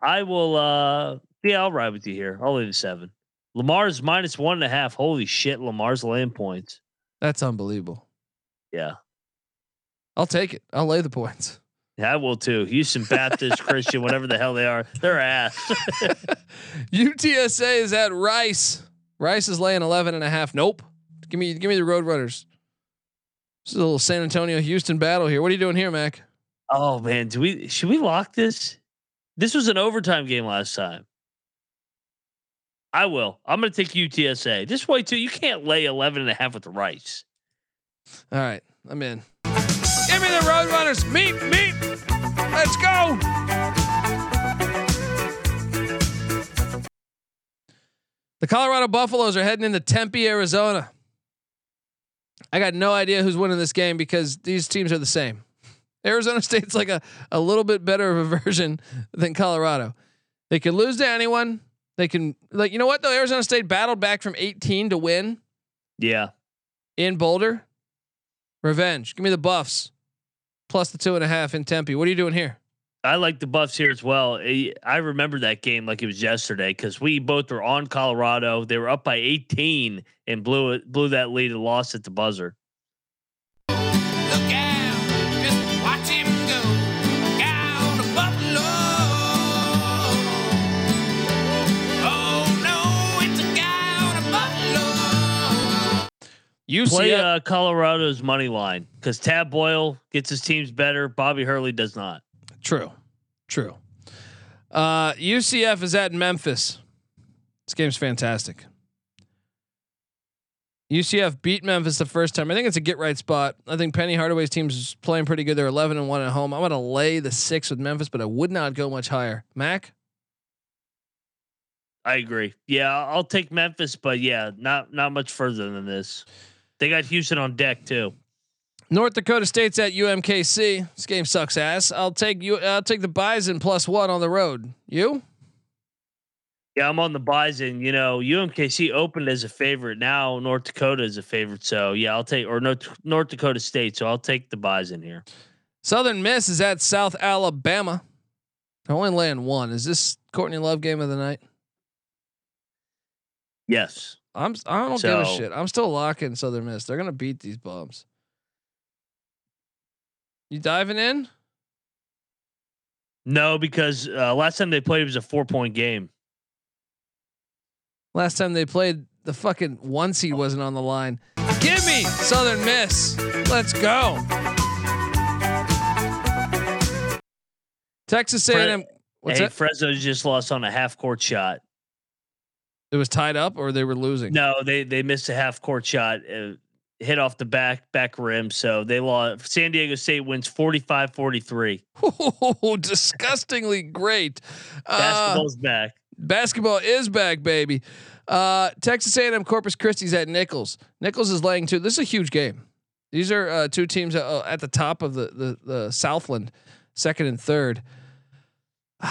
Speaker 8: I will. uh Yeah, I'll ride with you here. I'll lay the seven. Lamar's minus one and a half. Holy shit, Lamar's laying points.
Speaker 1: That's unbelievable.
Speaker 8: Yeah.
Speaker 1: I'll take it. I'll lay the points. [LAUGHS]
Speaker 8: Yeah, I will too. Houston Baptist, Christian, whatever the hell they are, they're ass. [LAUGHS]
Speaker 1: UTSA is at Rice. Rice is laying 11 and a half. Nope. Give me give me the Roadrunners. This is a little San Antonio Houston battle here. What are you doing here, Mac?
Speaker 8: oh man, do we should we lock this? This was an overtime game last time. I will. I'm going to take UTSA. Just wait till you can't lay 11 and a half with the Rice.
Speaker 1: All right, I'm in. Give me the Roadrunners. Meet, meet. Let's go. The Colorado Buffaloes are heading into Tempe, Arizona. I got no idea who's winning this game because these teams are the same. [LAUGHS] Arizona State's like a, a little bit better of a [LAUGHS] version than Colorado. They can lose to anyone. They can like you know what though Arizona State battled back from 18 to win
Speaker 8: Yeah.
Speaker 1: in Boulder. Revenge. Give me the Buffs plus the two and a half in Tempe. What are you doing here?
Speaker 8: I like the Buffs here as well. I remember that game like it was yesterday because we both were on Colorado. They were up by 18 and blew it, blew that lead and lost at the buzzer.
Speaker 14: Buffalo.
Speaker 8: Play uh, Colorado's money line because Tad Boyle gets his teams better. Bobby Hurley does not.
Speaker 1: True. True. Uh, UCF is at Memphis. This game's fantastic. UCF beat Memphis the first time. I think it's a get right spot. I think Penny Hardaway's team's playing pretty good. They're 11 and 1 at home. I'm going to lay the 6 with Memphis, but I would not go much higher. Mac?
Speaker 8: I agree. Yeah, I'll take Memphis, but yeah, not not much further than this. They got Houston on deck too.
Speaker 1: North Dakota State's at UMKC. This game sucks ass. I'll take you I'll take the Bison plus 1 on the road. You?
Speaker 8: Yeah, I'm on the Bison. You know, UMKC opened as a favorite. Now North Dakota is a favorite. So yeah, I'll take or North North Dakota State. So I'll take the Bison here.
Speaker 1: Southern Miss is at South Alabama. They're only laying 1. Is this Courtney Love game of the night?
Speaker 8: Yes.
Speaker 1: I'm I don't give a shit. I'm still locking Southern Miss. They're gonna beat these bums. You diving in?
Speaker 8: No, because uh, last time they played it was a four point game.
Speaker 1: Last time they played, the fucking one seed wasn't on the line. Give me Southern Miss. Let's go. Texas
Speaker 8: Fre-
Speaker 1: A&M. What's
Speaker 8: hey,
Speaker 1: that?
Speaker 8: Fresno just lost on a half court shot.
Speaker 1: It was tied up, or they were losing.
Speaker 8: No, they they missed a half court shot. Uh, hit off the back back rim. So they lost. San Diego State wins 45-43.
Speaker 1: Oh, [LAUGHS] disgustingly great. Uh,
Speaker 8: Basketball's back.
Speaker 1: Basketball is back, baby. Uh, Texas A&M Corpus Christi's at Nichols. Nichols is laying two. This is a huge game. These are uh, two teams uh, at the top of the, the the Southland, second and third. [SIGHS]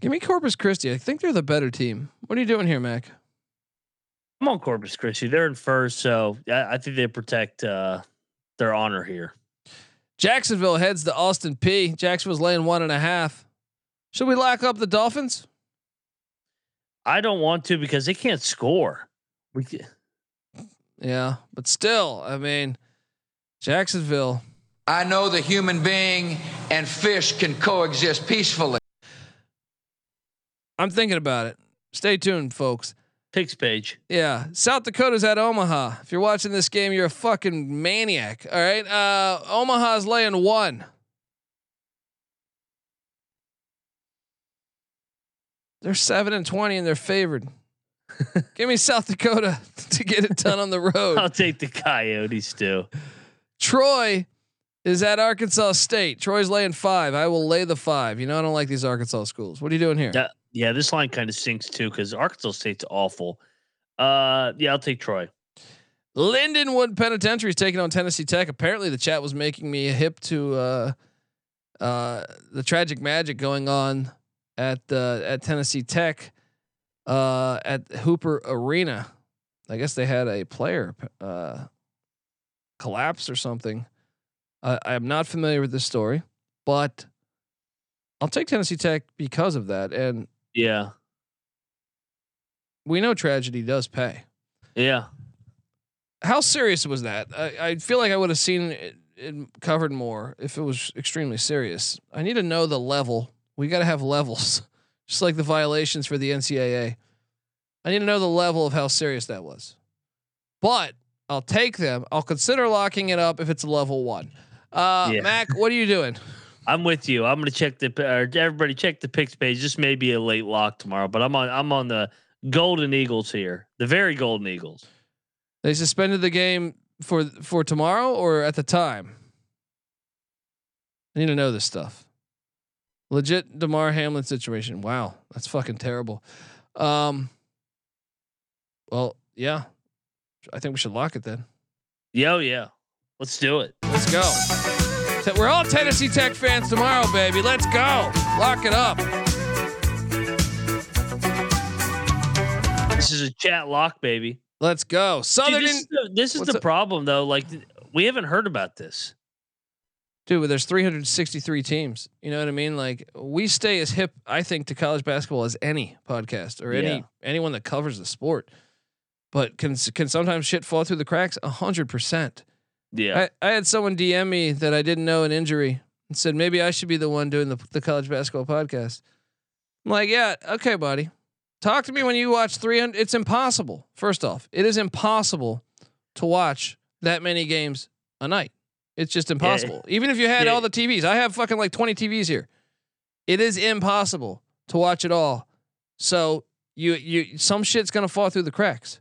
Speaker 1: Give me Corpus Christi. I think they're the better team. What are you doing here, Mac?
Speaker 8: I'm on Corpus Christi. They're in first, so I, I think they protect uh, their honor here.
Speaker 1: Jacksonville heads to Austin Peay. Jacksonville's laying one and a half. Should we lock up the Dolphins?
Speaker 8: I don't want to because they can't score. We ca-
Speaker 1: Yeah, but still, I mean, Jacksonville.
Speaker 13: I know the human being and fish can coexist peacefully.
Speaker 1: I'm thinking about it. Stay tuned, folks.
Speaker 8: Picks page.
Speaker 1: Yeah, South Dakota's at Omaha. If you're watching this game, you're a fucking maniac. All right, uh, Omaha's laying one. They're seven and twenty, and they're favored. [LAUGHS] Give me South Dakota [LAUGHS] to get it done on the road.
Speaker 8: I'll take the Coyotes too.
Speaker 1: Troy is at Arkansas State. Troy's laying five. I will lay the five. You know, I don't like these Arkansas schools. What are you doing here?
Speaker 8: Yeah, yeah. This line kind of sinks too because Arkansas State's awful. Uh, yeah, I'll take Troy.
Speaker 1: Lindenwood Penitentiary is taking on Tennessee Tech. Apparently, the chat was making me a hip to uh, uh, the tragic magic going on at uh, at Tennessee Tech uh, at Hooper Arena. I guess they had a player uh, collapse or something. I I am not familiar with this story, but I'll take Tennessee Tech because of that. And
Speaker 8: Yeah,
Speaker 1: we know tragedy does pay.
Speaker 8: yeah.
Speaker 1: How serious was that? I, I feel like I would have seen it, it covered more if it was extremely serious. I need to know the level. We got to have levels, [LAUGHS] just like the violations for the NCAA. I need to know the level of how serious that was. But I'll take them. I'll consider locking it up if it's a level one. Uh,
Speaker 8: Yeah.
Speaker 1: Mac, what are you doing? [LAUGHS]
Speaker 8: I'm with you. I'm gonna check the or everybody check the picks page. This may be a late lock tomorrow, but I'm on I'm on the Golden Eagles here, the very Golden Eagles.
Speaker 1: They suspended the game for for tomorrow or at the time. I need to know this stuff. Legit Damar Hamlin situation. Wow, that's fucking terrible. Um. Well, yeah, I think we should lock it then.
Speaker 8: Yo, yeah, let's do it.
Speaker 1: Let's go. We're all Tennessee Tech fans tomorrow, baby. Let's go. Lock it up.
Speaker 8: This is a chat lock, baby.
Speaker 1: Let's go. Southern.
Speaker 8: this is the, this is the problem, though. Like we haven't heard about this.
Speaker 1: Dude, there's 363 teams. You know what I mean? Like we stay as hip, I think, to college basketball as any podcast or any
Speaker 8: Yeah.
Speaker 1: anyone that covers the sport. But can can sometimes shit fall through the cracks? A hundred percent.
Speaker 8: Yeah,
Speaker 1: I, I had someone DM me that I didn't know an injury and said maybe I should be the one doing the the college basketball podcast. I'm like, yeah, okay, buddy. Talk to me when you watch 300. It's impossible. First off, it is impossible to watch that many games a night. It's just impossible. Even if you had
Speaker 8: Yeah.
Speaker 1: all the TVs, I have fucking like 20 TVs here. It is impossible to watch it all. So you you some shit's gonna fall through the cracks.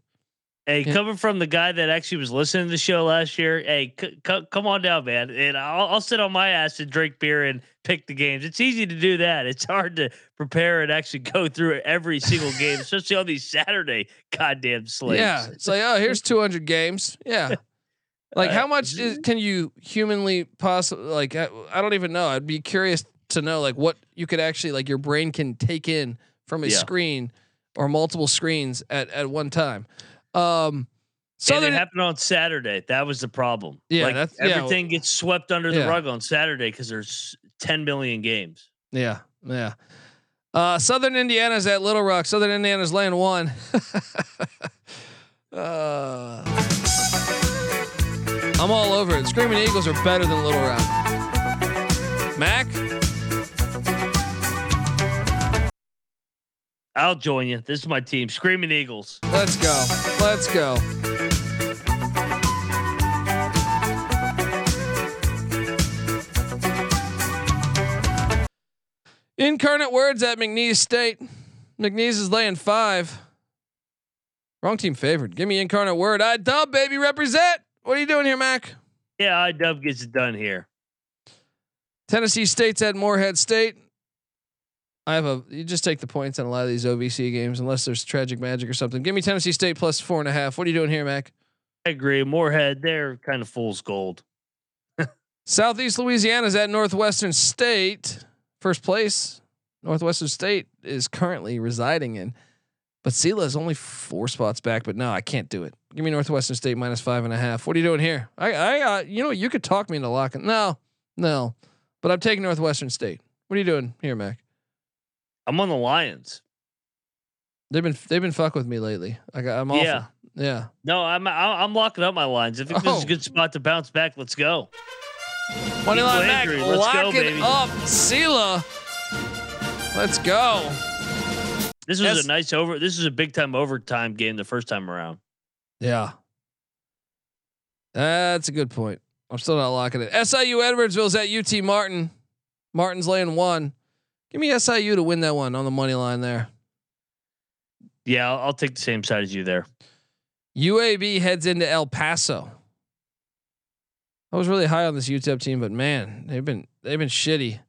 Speaker 8: Hey,
Speaker 1: Yeah.
Speaker 8: coming from the guy that actually was listening to the show last year, hey, c- c- come on down, man, and I'll, I'll sit on my ass and drink beer and pick the games. It's easy to do that. It's hard to prepare and actually go through every single game, especially on these Saturday goddamn slates.
Speaker 1: Yeah, it's like oh, here's 200 games. Yeah, [LAUGHS] like how uh, much is, can you humanly possibly like? I, I don't even know. I'd be curious to know like what you could actually like your brain can take in from a
Speaker 8: Yeah.
Speaker 1: screen or multiple screens at at one time. Um,
Speaker 8: and
Speaker 1: Southern
Speaker 8: it happened on Saturday. That was the problem.
Speaker 1: Yeah,
Speaker 8: like
Speaker 1: that's- yeah.
Speaker 8: everything gets swept under
Speaker 1: Yeah.
Speaker 8: the rug on Saturday because there's 10 million games.
Speaker 1: Yeah, yeah. Uh, Southern Indiana's at Little Rock. Southern Indiana's laying one. [LAUGHS] uh, I'm all over it. Screaming Eagles are better than Little Rock. Mac,
Speaker 8: I'll join you. This is my team, Screaming Eagles.
Speaker 1: let's go. Let's go. Incarnate words at McNeese State. McNeese is laying five. Wrong team favored. Give me incarnate word. I dub baby represent. What are you doing here, Mac?
Speaker 8: Yeah, I dub gets it done here.
Speaker 1: Tennessee State's at Morehead State. I have a. You just take the points on a lot of these OVC games, unless there's tragic magic or something. Give me Tennessee State plus four and a half. What are you doing here, Mac?
Speaker 8: I agree. Morehead, they're kind of fool's gold. [LAUGHS]
Speaker 1: Southeast Louisiana's at Northwestern State. First place. Northwestern State is currently residing in. But Sela is only four spots back. But no, I can't do it. Give me Northwestern State minus five and a half. What are you doing here? I, I, uh, you know, what you could talk me into locking. No, no, but I'm taking Northwestern State. What are you doing here, Mac?
Speaker 8: I'm on the Lions.
Speaker 1: They've been they've been fuck with me lately. I got I'm awful.
Speaker 8: Yeah.
Speaker 1: Yeah.
Speaker 8: No, I'm I'm locking up my lines. I think this is
Speaker 1: Oh.
Speaker 8: a good spot to bounce back. Let's go.
Speaker 1: Money line Mac.
Speaker 8: Let's
Speaker 1: lock
Speaker 8: go,
Speaker 1: it
Speaker 8: baby.
Speaker 1: up, Sela. Let's go.
Speaker 8: This was
Speaker 1: Yes.
Speaker 8: a nice over. This is a big time overtime game the first time around.
Speaker 1: Yeah. That's a good point. I'm still not locking it. SIU Edwardsville's at UT Martin. Martin's laying one. Give me SIU to win that one on the money line there.
Speaker 8: Yeah, I'll, I'll take the same side as you there.
Speaker 1: UAB heads into El Paso. I was really high on this UTEP team, but man, they've been they've been shitty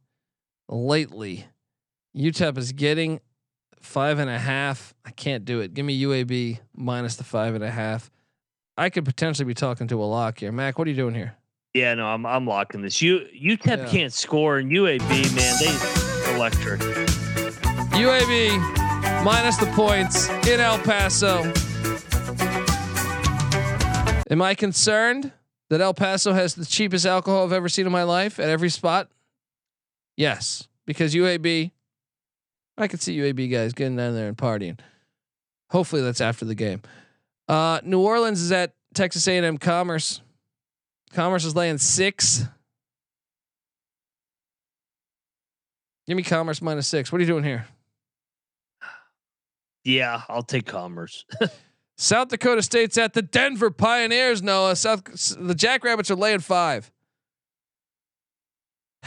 Speaker 1: lately. UTEP is getting five and a half. I can't do it. Give me UAB minus the five and a half. I could potentially be talking to a lock here. Mac, what are you doing here?
Speaker 8: Yeah, no, I'm I'm locking this. You UTEP
Speaker 1: Yeah.
Speaker 8: can't score, and UAB man, they electric.
Speaker 1: UAB minus the points in El Paso. Am I concerned that El Paso has the cheapest alcohol I've ever seen in my life at every spot? Yes, because UAB, I could see UAB guys getting down there and partying. Hopefully that's after the game. Uh, New Orleans is at Texas A&M Commerce. Commerce is laying six. Give me Commerce minus six. What are you doing here?
Speaker 8: Yeah, I'll take Commerce. [LAUGHS]
Speaker 1: South Dakota State's at the Denver Pioneers. Noah, South the Jackrabbits are laying five. [SIGHS]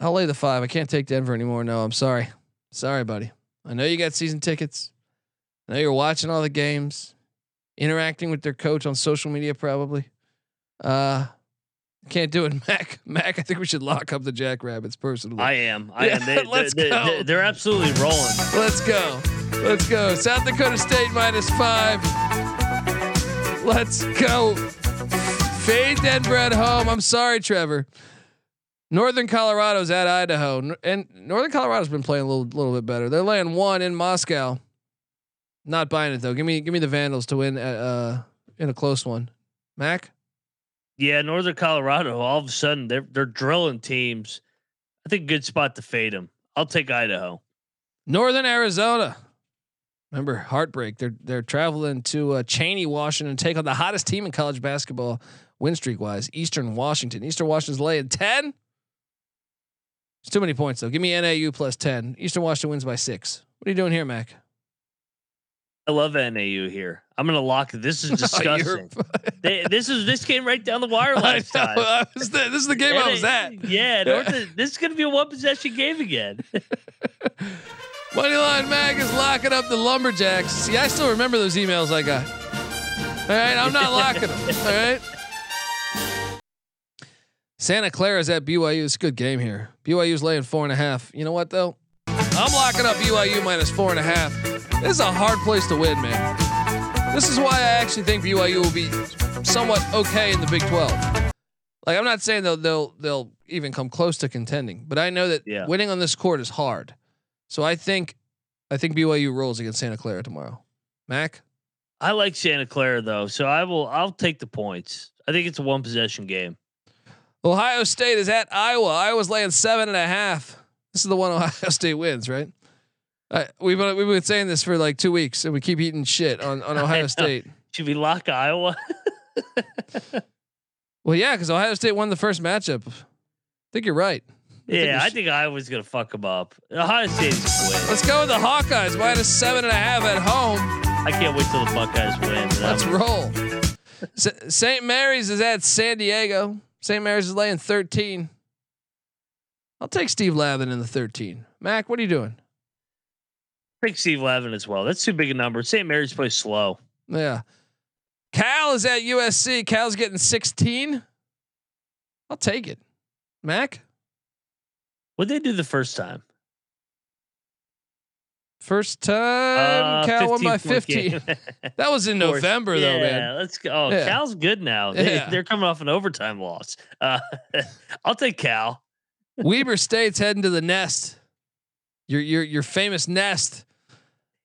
Speaker 1: I'll lay the five. I can't take Denver anymore. No, I'm sorry. Sorry, buddy. I know you got season tickets. I know you're watching all the games, interacting with their coach on social media, probably. Uh, can't do it, [LAUGHS] Mac. Mac, I think we should lock up the Jackrabbits personally.
Speaker 8: I am. I
Speaker 1: Yeah,
Speaker 8: am. They, [LAUGHS]
Speaker 1: let's
Speaker 8: they,
Speaker 1: go.
Speaker 8: They, they're absolutely rolling.
Speaker 1: Let's go. Let's go. South Dakota State minus five. Let's go. Fade Denver at home. I'm sorry, Trevor. Northern Colorado's at Idaho, and Northern Colorado's been playing a little, little bit better. They're laying one in Moscow. Not buying it though. Give me, give me the Vandals to win at, uh, in a close one. Mac.
Speaker 8: Yeah, Northern Colorado. All of a sudden, they're they're drilling teams. I think good spot to fade them. I'll take Idaho.
Speaker 1: Northern Arizona. Remember heartbreak. They're they're traveling to uh, Cheney, Washington, take on the hottest team in college basketball, win streak wise. Eastern Washington. Eastern Washington's laying ten. It's too many points though. Give me NAU plus ten. Eastern Washington wins by six. What are you doing here, Mac?
Speaker 8: I love NAU here. I'm gonna lock. This is [LAUGHS] disgusting. they, this is this came right down the wire [LAUGHS]
Speaker 1: I
Speaker 8: last
Speaker 1: know,
Speaker 8: time.
Speaker 1: I was there. This is the game I was at.
Speaker 8: Yeah, [LAUGHS] North, this is gonna be a one possession game again.
Speaker 1: Moneyline Mac is locking up the Lumberjacks. See, I still remember those emails I got. All right, I'm not locking them. All right. Santa Clara's at BYU. It's a good game here. BYU's laying four and a half. You know what though? I'm locking up BYU minus four and a half. This is a hard place to win, man. This is why I actually think BYU will be somewhat okay in the Big 12. Like I'm not saying they'll they'll they'll even come close to contending, but I know that
Speaker 8: Yeah.
Speaker 1: winning on this court is hard. So I think I think BYU rolls against Santa Clara tomorrow. Mac,
Speaker 8: I like Santa Clara though, so I will. I'll take the points. I think it's a one possession game.
Speaker 1: Ohio State is at Iowa. Iowa's laying seven and a half. This is the one [LAUGHS] Ohio State wins, right? Uh, we've been, we've been saying this for like two weeks, and we keep eating shit on, on Ohio. State.
Speaker 8: Should we lock Iowa? [LAUGHS]
Speaker 1: Well, yeah, because Ohio State won the first matchup. I think you're right. think
Speaker 8: yeah,
Speaker 1: we
Speaker 8: I think Iowa's gonna fuck them up. Ohio State's win.
Speaker 1: Let's go with the Hawkeyes minus seven and a half at home.
Speaker 8: I can't wait till the Buckeyes win.
Speaker 1: Let's
Speaker 8: I'm-
Speaker 1: roll. St. Mary's is at San Diego. St. Mary's is laying 13. I'll take Steve Lavin in the 13. Mac, what are you doing?
Speaker 8: Pick Steve Lavin as well. That's too big a number. St. Mary's plays slow.
Speaker 1: Yeah. Cal is at USC. Cal's getting 16. I'll take it. Mac?
Speaker 8: What did they do the first time?
Speaker 1: First time
Speaker 8: Uh,
Speaker 1: Cal won by
Speaker 8: 15. [LAUGHS]
Speaker 1: that was in November
Speaker 8: yeah,
Speaker 1: though, man.
Speaker 8: Let's go. Oh,
Speaker 1: Yeah.
Speaker 8: Cal's good now. [LAUGHS] They,
Speaker 1: Yeah.
Speaker 8: They're coming off an overtime loss. Uh, [LAUGHS] I'll take Cal.
Speaker 1: Weber State's heading to the nest. Your your your famous nest.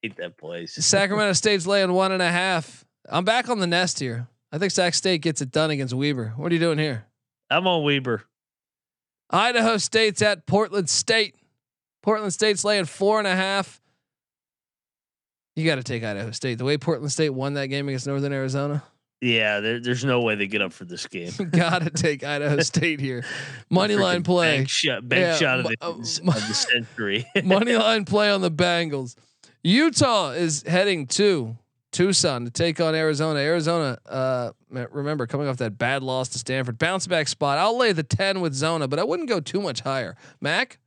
Speaker 8: Hate that place. [LAUGHS]
Speaker 1: Sacramento State's laying one and a half. I'm back on the nest here. I think Sac State gets it done against Weber. What are you doing here?
Speaker 8: I'm on Weber.
Speaker 1: Idaho State's at Portland State. Portland State's laying four and a half. You got to take Idaho State. The way Portland State won that game against Northern Arizona,
Speaker 8: Yeah, there, there's no way they get up for this game. [LAUGHS]
Speaker 1: got to take Idaho [LAUGHS] State here. Money line play.
Speaker 8: bank shot, bank
Speaker 1: Yeah,
Speaker 8: shot of the,
Speaker 1: uh,
Speaker 8: of the century.
Speaker 1: Money line play on the Bengals. Utah is heading to Tucson to take on Arizona. Arizona, uh, remember coming off that bad loss to Stanford, bounce back spot. I'll lay the ten with Zona, but I wouldn't go too much higher. Mac,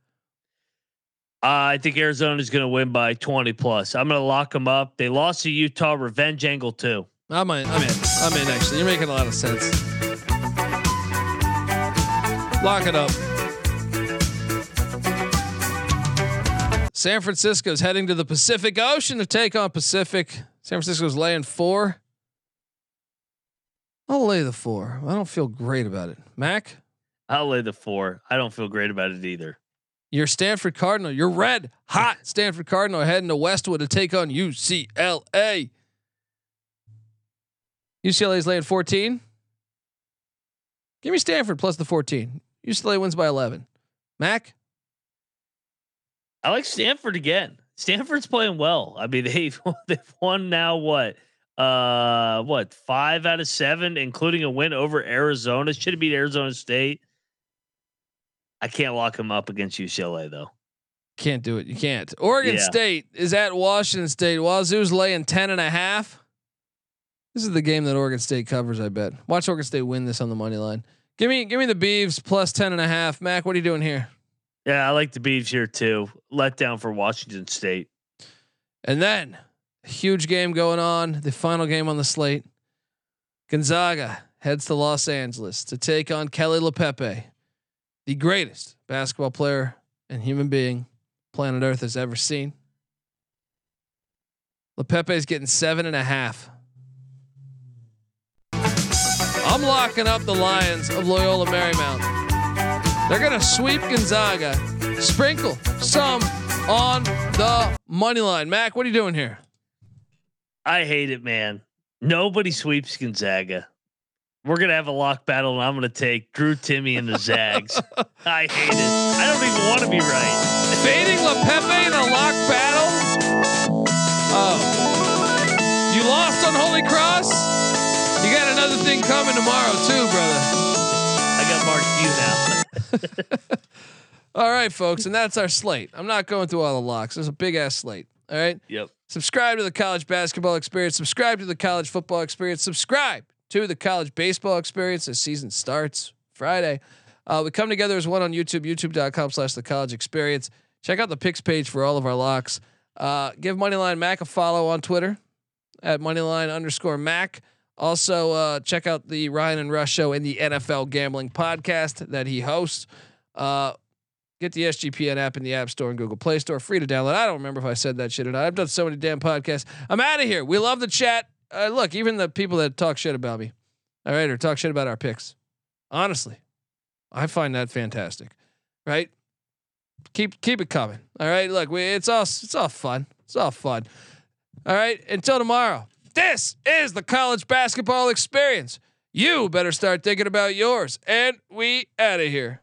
Speaker 8: Uh, I think Arizona is going to win by 20 plus. I'm going to lock them up. They lost to Utah. Revenge angle too.
Speaker 1: I'm in. I'm in. I'm in. Actually, you're making a lot of sense. Lock it up. San Francisco's heading to the Pacific Ocean to take on Pacific. San Francisco's laying four. I'll lay the four. I don't feel great about it. Mac,
Speaker 8: I'll lay the four. I don't feel great about it either.
Speaker 1: your Stanford Cardinal, your red hot [LAUGHS] Stanford Cardinal heading to Westwood to take on UCLA. UCLA's laying 14. Give me Stanford plus the 14. UCLA wins by 11. Mac,
Speaker 8: I like Stanford again. Stanford's playing well. I mean, [LAUGHS] they've they've won now what? Uh what, five out of seven, including a win over Arizona. Should have beat Arizona State. I can't lock them up against UCLA though.
Speaker 1: can't do it. You can't. Oregon
Speaker 8: Yeah.
Speaker 1: State is at Washington State. Wazoo's laying 10 and a half. This is the game that Oregon State covers, I bet. Watch Oregon State win this on the money line. Give me give me the Beavs plus 10 and a half. Mac, what are you doing here?
Speaker 8: Yeah, I like the Beavs here too. Let down for Washington State.
Speaker 1: And then huge game going on, the final game on the slate. Gonzaga heads to Los Angeles to take on Keli Leaupepe, the greatest basketball player and human being planet Earth has ever seen. Leaupepe is getting seven and a half. I'm locking up the Lions of Loyola Marymount. They're gonna sweep Gonzaga, sprinkle some on the money line. Mac, what are you doing here?
Speaker 8: I hate it, man. Nobody sweeps Gonzaga. We're gonna have a lock battle, and I'm gonna take Drew Timme and the Zags. [LAUGHS] I hate it. I don't even want to be right.
Speaker 1: Fading Leaupepe in a lock battle. Oh, you lost on Holy Cross. You got another thing coming tomorrow too, brother.
Speaker 8: I got Mark Few now. [LAUGHS]
Speaker 1: All right, folks, and that's our slate. I'm not going through all the locks. There's a big ass slate. All right.
Speaker 8: Yep.
Speaker 1: Subscribe to the college basketball experience. Subscribe to the college football experience. Subscribe to the college baseball experience as season starts Friday. Uh, we come together as one on YouTube, youtube.com slash the college experience. Check out the picks page for all of our locks. Uh, give Moneyline Mac a follow on Twitter at Moneyline underscore Mac. Also, uh, check out the Ryan and Rush show and the NFL gambling podcast that he hosts. Uh, get the SGPN app in the App Store and Google Play Store, free to download. I don't remember if I said that shit or not. I've done so many damn podcasts. I'm out of here. We love the chat. Uh, look, even the people that talk shit about me, all right, or talk shit about our picks. Honestly, I find that fantastic. Right? Keep keep it coming. All right. Look, we it's all it's all fun. It's all fun. All right. Until tomorrow. This is the college basketball experience. You better start thinking about yours. And we out of here.